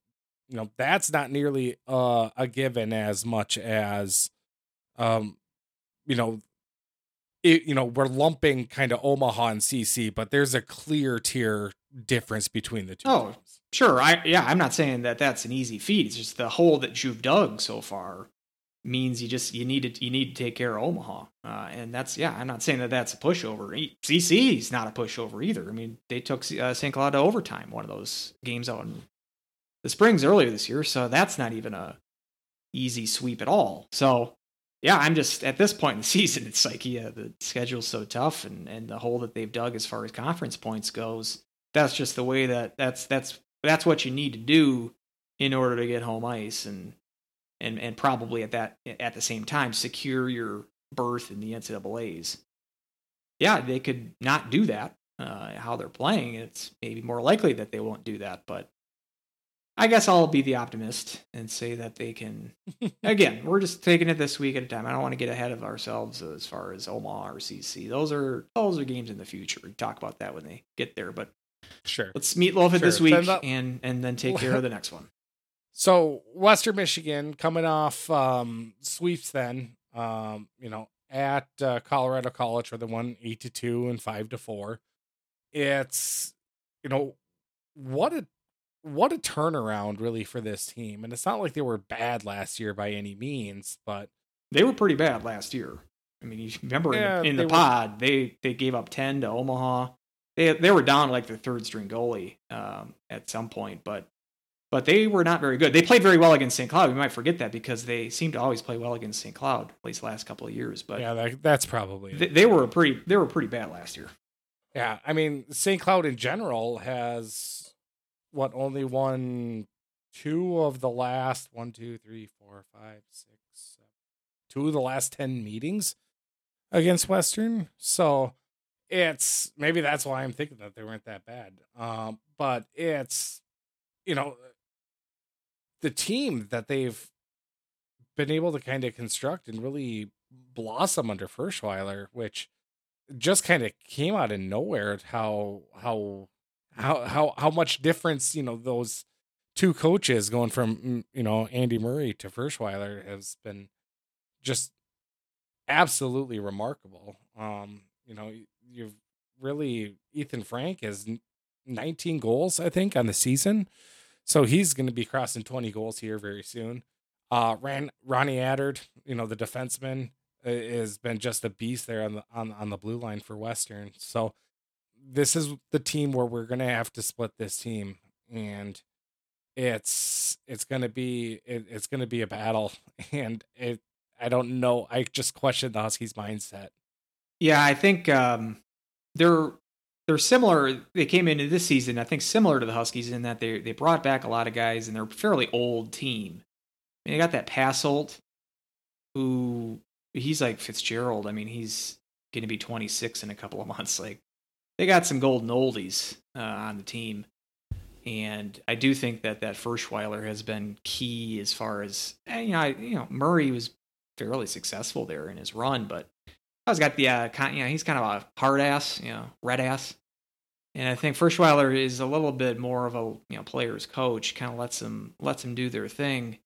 you know that's not nearly uh, a given as much as um you know it, you know, we're lumping kind of Omaha and CC, but there's a clear tier difference between the two. Oh, teams. sure. I yeah, I'm not saying that that's an easy feat. It's just the hole that you've dug so far means you just you need to you need to take care of Omaha, uh, and that's yeah. I'm not saying that that's a pushover. CC is not a pushover either. I mean, they took uh, St. Cloud to overtime, one of those games out in the Springs earlier this year, so that's not even a easy sweep at all. So yeah, I'm just at this point in the season, it's like yeah, the schedule's so tough, and and the hole that they've dug as far as conference points goes. That's just the way that that's that's that's what you need to do in order to get home ice, and and and probably at that at the same time secure your berth in the NCAA's. Yeah, they could not do that. Uh, how they're playing, it's maybe more likely that they won't do that, but I guess I'll be the optimist and say that they can. again, we're just taking it this week at a time. I don't want to get ahead of ourselves as far as Omaha or CC. Those are those are games in the future. We talk about that when they get there. But sure, let's meatloaf it sure. this week and and then take care of the next one. So Western Michigan coming off um, sweeps, then um, you know at uh, Colorado College where they won eight to two and five to four. It's you know what a what a turnaround really for this team. And it's not like they were bad last year by any means, but they were pretty bad last year. I mean, you remember yeah, in the, in the pod, they they gave up 10 to Omaha. They they were down like their third string goalie um, at some point, but but they were not very good. They played very well against St. Cloud. We might forget that because they seem to always play well against St. Cloud, at least the last couple of years. But yeah, that, that's probably they, they were pretty they were pretty bad last year. Yeah, I mean St. Cloud in general has what only won two of the last one, two, three, four, five, six, seven, two of the last ten meetings against Western. So it's maybe that's why I'm thinking that they weren't that bad. Um, but it's you know the team that they've been able to kind of construct and really blossom under Ferschweiler, which just kind of came out of nowhere how how how how how much difference you know those two coaches going from mm, you know Andy Murray to Ferschweiler has been just absolutely remarkable. Um, you know, you've really Ethan Frank has 19 goals I think on the season. So he's going to be crossing 20 goals here very soon. Uh, Ran, Ronnie Attard, you know, the defenseman, has been just a beast there on the on, on the blue line for Western. So this is the team where we're to have to split this team. And it's it's to be it, it's to be a battle and it I don't know. I just question the Huskies mindset. Yeah, I think um, they're they're similar. They came into this season, I think, similar to the Huskies in that they they brought back a lot of guys, and they're a fairly old team. I mean, they got that Passolt, who he's like Fitzgerald. I mean, he's going to be 26 in a couple of months. Like, they got some golden oldies uh, on the team, and I do think that that Ferschweiler has been key as far as eh, you know. I, you know, Murray was fairly successful there in his run, but I was got the uh, kind, you know, he's kind of a hard ass, you know, red ass. And I think Ferschweiler is a little bit more of a you know player's coach, kind of lets them lets them do their thing,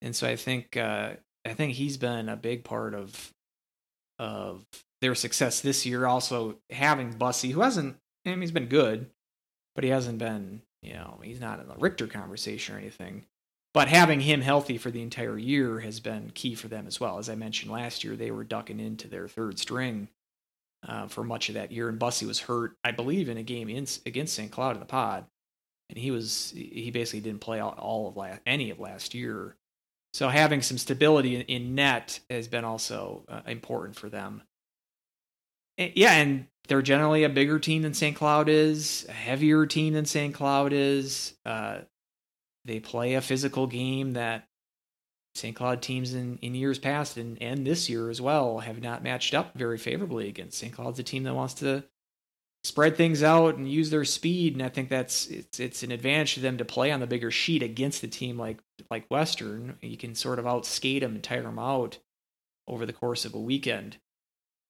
and so I think uh, I think he's been a big part of of their success this year. Also having Bussi, who hasn't, I mean, he's been good, but he hasn't been, you know, he's not in the Richter conversation or anything. But having him healthy for the entire year has been key for them as well. As I mentioned last year, they were ducking into their third string uh, for much of that year, and Bussi was hurt, I believe, in a game in, against St. Cloud in the Pod, and he was he basically didn't play all, of last, any of last year. So having some stability in, in net has been also uh, important for them. And, yeah, and they're generally a bigger team than St. Cloud is, a heavier team than St. Cloud is. Uh, they play a physical game that St. Cloud teams in, in years past and, and this year as well have not matched up very favorably against. St. Cloud's a team that wants to spread things out and use their speed, and I think that's it's it's an advantage to them to play on the bigger sheet against a team like like Western. You can sort of outskate them and tire them out over the course of a weekend.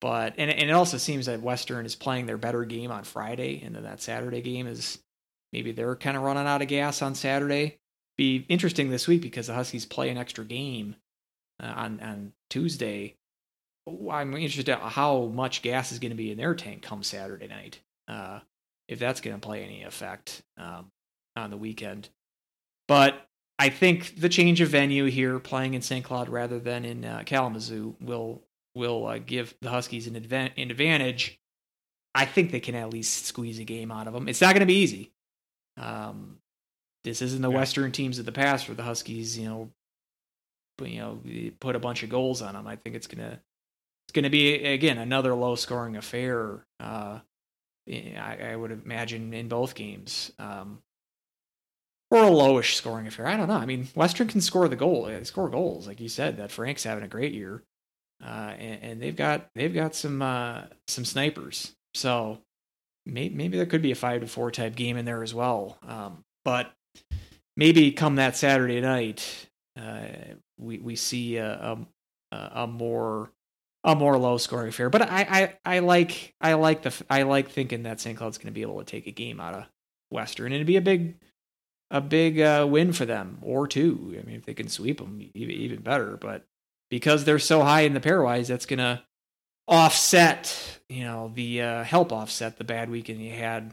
But and and it also seems that Western is playing their better game on Friday, and then that Saturday game is maybe they're kind of running out of gas on Saturday be interesting this week because the Huskies play an extra game uh, on on Tuesday. I'm interested in how much gas is going to be in their tank come Saturday night. Uh, if that's going to play any effect um, on the weekend. But I think the change of venue here, playing in St. Cloud rather than in uh, Kalamazoo, will will uh, give the Huskies an, advan- an advantage. I think they can at least squeeze a game out of them. It's not going to be easy. Um, this isn't the yeah. Western teams of the past where the Huskies, you know, you know, put a bunch of goals on them. I think it's gonna it's gonna be again another low scoring affair. Uh, I, I would imagine in both games. Um, or a lowish scoring affair. I don't know. I mean, Western can score the goal, score goals, like you said. That Frank's having a great year, uh, and, and, they've got they've got some uh, some snipers. So maybe maybe there could be a five to four type game in there as well. Um, but maybe come that Saturday night, uh, we we see a, a, a more a more low scoring affair. But I, I I like I like the I like thinking that St. Cloud's going to be able to take a game out of Western and it'd be a big a big uh, win for them or two. I mean, if they can sweep them, even, even better. But because they're so high in the pairwise, that's going to offset, you know, the uh, help offset the bad weekend you had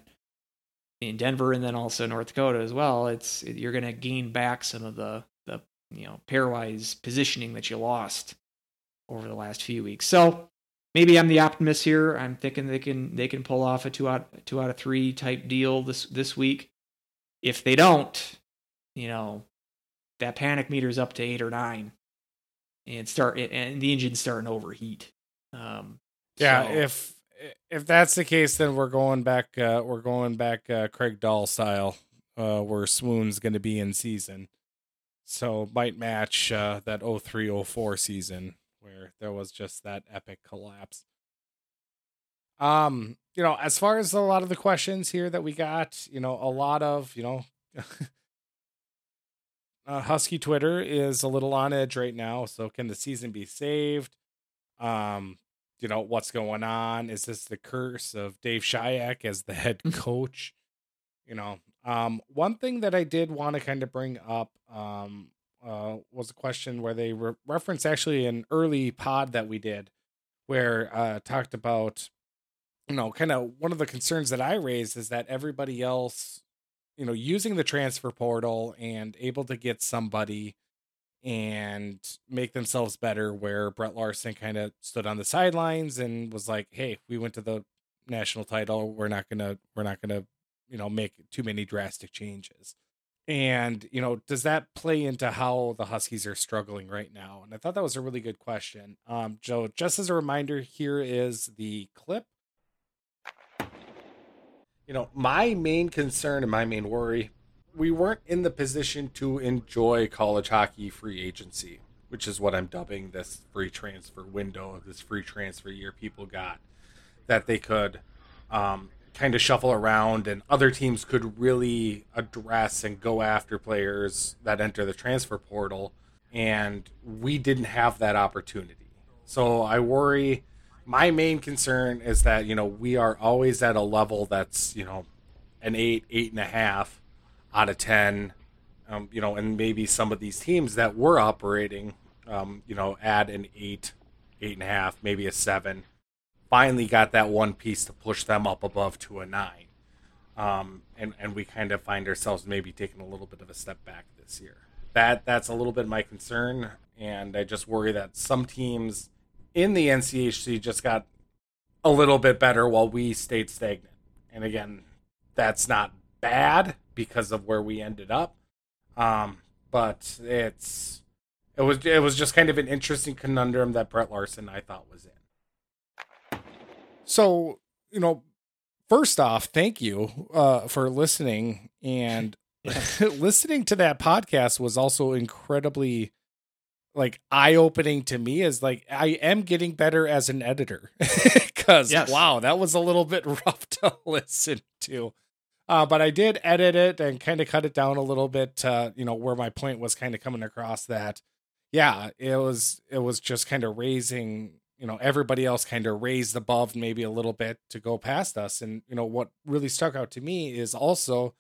in Denver and then also North Dakota as well, it's you're going to gain back some of the the you know pairwise positioning that you lost over the last few weeks. So maybe I'm the optimist here. I'm thinking they can they can pull off a two out two out of three type deal this this week. If they don't, you know, that panic meter's up to eight or nine, and start and the engine's starting to overheat. Um, yeah, so, if if that's the case, then we're going back. Uh, we're going back uh, Craig Dahl style, uh, where Swoon's going to be in season. So might match uh, that 0304 season where there was just that epic collapse. Um, you know, as far as a lot of the questions here that we got, you know, a lot of, you know, uh, Husky Twitter is a little on edge right now. So can the season be saved? Um, you know what's going on is this the curse of dave Shyiak as the head mm. coach you know um one thing that i did want to kind of bring up um uh was a question where they re- referenced actually an early pod that we did where uh talked about you know kind of one of the concerns that i raised is that everybody else you know, using the transfer portal and able to get somebody and make themselves better where Brett Larson kind of stood on the sidelines and was like, "Hey, we went to the national title. We're not going to we're not going to, you know, make too many drastic changes." And, you know, does that play into how the Huskies are struggling right now? And I thought that was a really good question. Um, Joe, just as a reminder, here is the clip. You know, my main concern and my main worry, we weren't in the position to enjoy college hockey free agency, which is what I'm dubbing this free transfer window, this free transfer year people got, that they could um, kind of shuffle around and other teams could really address and go after players that enter the transfer portal. And we didn't have that opportunity. So i worry my main concern is that you know we are always at a level that's you know an eight eight and a half out of ten um, you know and maybe some of these teams that were operating um, you know add an eight eight and a half maybe a seven finally got that one piece to push them up above to a nine. Um, and and we kind of find ourselves maybe taking a little bit of a step back this year. That that's a little bit my concern, and I just worry that some teams in the NCHC just got a little bit better while we stayed stagnant. And again, that's not bad because of where we ended up, um, but it's it was it was just kind of an interesting conundrum that Brett Larson I thought was in. So, you know, first off, thank you uh, for listening. And listening to that podcast was also incredibly like eye opening to me is like I am getting better as an editor because yes. wow, that was a little bit rough to listen to. Uh, but I did edit it and kind of cut it down a little bit, uh, you know, where my point was kind of coming across that, yeah, it was it was just kind of raising you know everybody else kind of raised above maybe a little bit to go past us and you know what really stuck out to me is also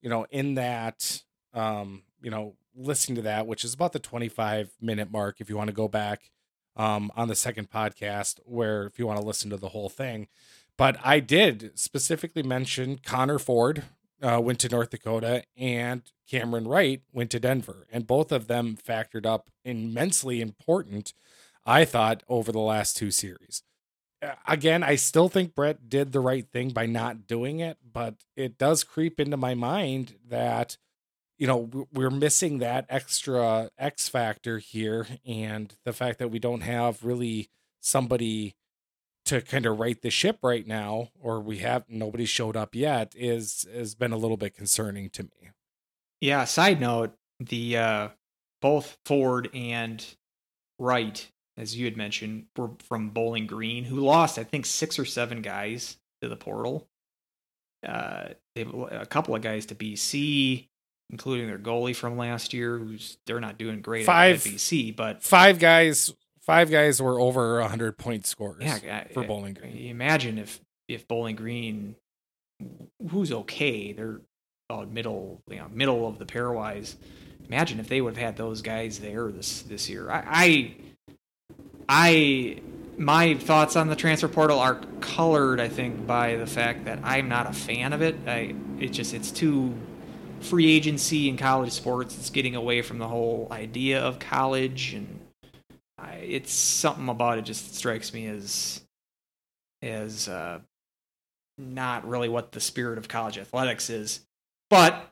you know in that um you know listening to that which is about the 25 minute mark if you want to go back um on the second podcast where if you want to listen to the whole thing but i did specifically mention connor ford uh, went to north dakota and cameron wright went to denver and both of them factored up immensely important I thought, over the last two series. Again, I still think Brett did the right thing by not doing it, but it does creep into my mind that, you know, we're missing that extra X factor here. And the fact that we don't have really somebody to kind of right the ship right now, or we have nobody showed up yet, is has been a little bit concerning to me. Yeah. Side note: the uh, both Ford and Wright as you had mentioned, were from Bowling Green, who lost, I think, six or seven guys to the portal. Uh, they have a couple of guys to BC, including their goalie from last year, who's they're not doing great five, at BC, but five guys, five guys were over hundred point scores. Yeah, for Bowling Green. Imagine if if Bowling Green, who's okay, they're about middle, you know, middle of the pairwise. Imagine if they would have had those guys there this this year. I, I I my thoughts on the transfer portal are colored, I think, by the fact that I'm not a fan of it. I it just it's too free agency in college sports. It's getting away from the whole idea of college, and I, it's something about it just strikes me as as uh, not really what the spirit of college athletics is. But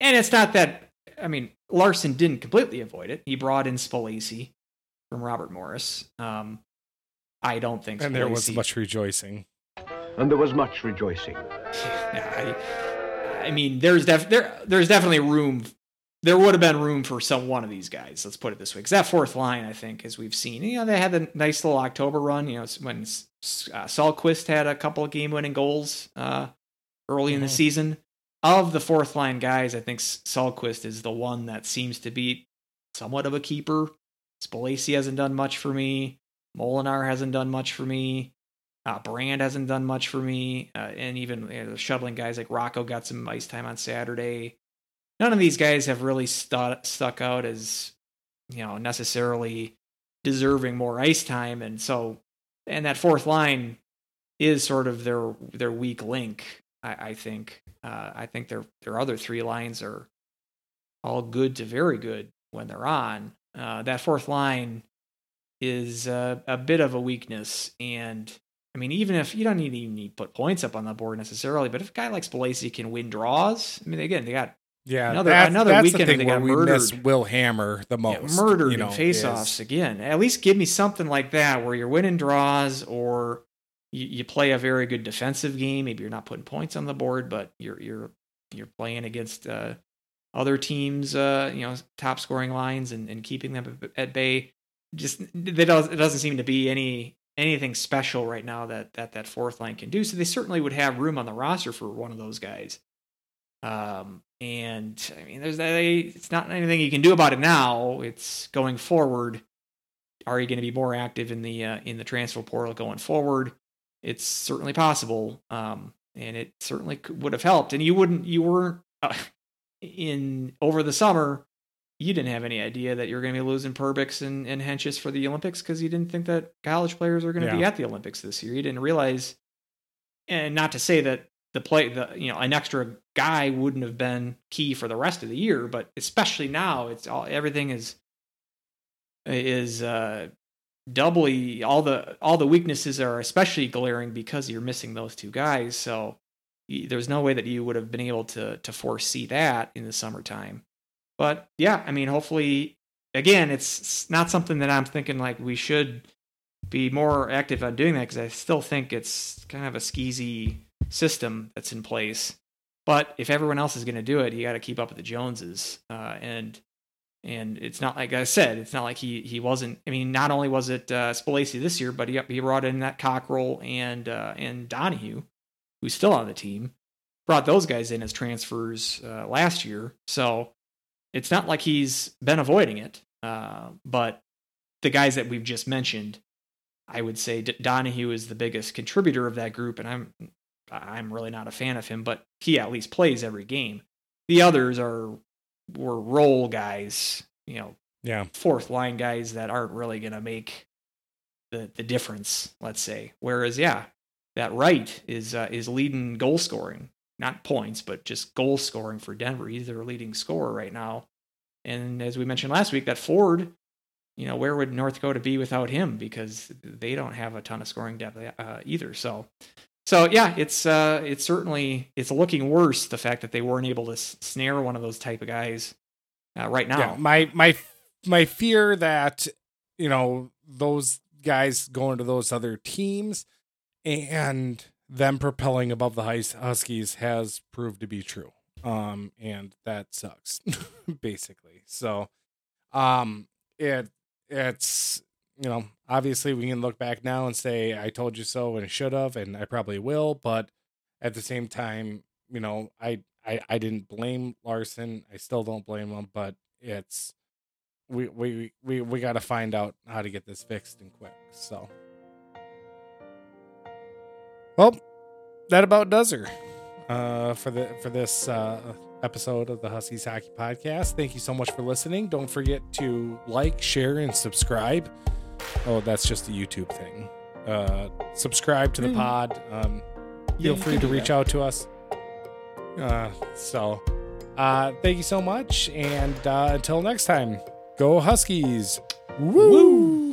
and it's not that I mean Larson didn't completely avoid it. He brought in Spellacy from Robert Morris. Um, I don't think. And there was much rejoicing. And there was much rejoicing. yeah, I, I mean, there's def- there there's definitely room. There would have been room for some one of these guys. Let's put it this way, because that fourth line, I think, as we've seen, you know, they had a nice little October run. You know, when uh, Sahlquist had a couple of game-winning goals uh, early mm-hmm. in the mm-hmm. season. Of the fourth line guys, I think Sahlquist is the one that seems to be somewhat of a keeper. Spellacy hasn't done much for me. Molinar hasn't done much for me. Uh, Brand hasn't done much for me. Uh, and even you know, the shuttling guys like Rocco got some ice time on Saturday. None of these guys have really stu- stuck out as, you know, necessarily deserving more ice time. And so, and that fourth line is sort of their their weak link. I, I think. Uh, I think their their other three lines are all good to very good when they're on. Uh, that fourth line is a bit of a weakness, and I mean, even if you don't need to even put points up on the board necessarily, but if a guy like Spellacy can win draws, I mean, again, they got yeah, Another- that's, another that's weekend the they where got we murdered. Will Hammer the most. murdered you know, in faceoffs is- again. At least give me something like that where you're winning draws or you, you play a very good defensive game. Maybe you're not putting points on the board, but you're you're you're playing against uh, other teams, uh, you know, top scoring lines and, and keeping them at- at bay. Just it doesn't seem to be any anything special right now that that that fourth line can do. So they certainly would have room on the roster for one of those guys. Um, and I mean, there's they, it's not anything you can do about it now. It's going forward. Are you going to be more active in the uh, in the transfer portal going forward? It's certainly possible, um, and it certainly would have helped. And you wouldn't, you weren't uh, in over the summer. You didn't have any idea that you're going to be losing Perbix and, and Hentges for the Olympics because you didn't think that college players are going to be at the Olympics this year. You didn't realize, and not to say that the play, the you know, an extra guy wouldn't have been key for the rest of the year, but especially now, it's all everything is is uh doubly all the all the weaknesses are especially glaring because you're missing those two guys. So there's no way that you would have been able to to foresee that in the summertime but yeah i mean hopefully again it's not something that i'm thinking like we should be more active on doing that because i still think it's kind of a skeezy system that's in place but if everyone else is going to do it you got to keep up with the joneses uh, and and it's not like I said, it's not like he he wasn't. I mean, not only was it uh, Spellacy this year, but he he brought in that Cockrell and uh, and Donahue, who's still on the team, brought those guys in as transfers uh, last year. So it's not like he's been avoiding it. Uh, but the guys that we've just mentioned, I would say D- Donahue is the biggest contributor of that group, and I'm I'm really not a fan of him, but he at least plays every game. The others are were role guys, you know, Yeah, fourth line guys that aren't really going to make the the difference, let's say. Whereas yeah, that right is uh, is leading goal scoring, not points, but just goal scoring for Denver. He's their leading scorer right now. And as we mentioned last week, that Ford, you know, where would North Dakota be without him because they don't have a ton of scoring depth uh, either. So so yeah, it's uh, it's certainly it's looking worse the fact that they weren't able to snare one of those type of guys uh, right now. yeah. My my my fear that you know those guys going to those other teams and them propelling above the Hus- Huskies has proved to be true. Um, and that sucks, basically. So, um, it it's you know obviously we can look back now and say I told you so and should have and I probably will, but at the same time, you know, I I I didn't blame Larson. I still don't blame him, but it's we we we we got to find out how to get this fixed and quick. So, well, that about does her uh, for the for this uh, episode of the Huskies Hockey Podcast. Thank you so much for listening. Don't forget to like, share, and subscribe. Oh, that's just a YouTube thing. Uh, subscribe to the Mm. pod. Um, feel you free to reach that. out to us. Uh, so, uh, thank you so much, and uh, until next time, go Huskies! Woo!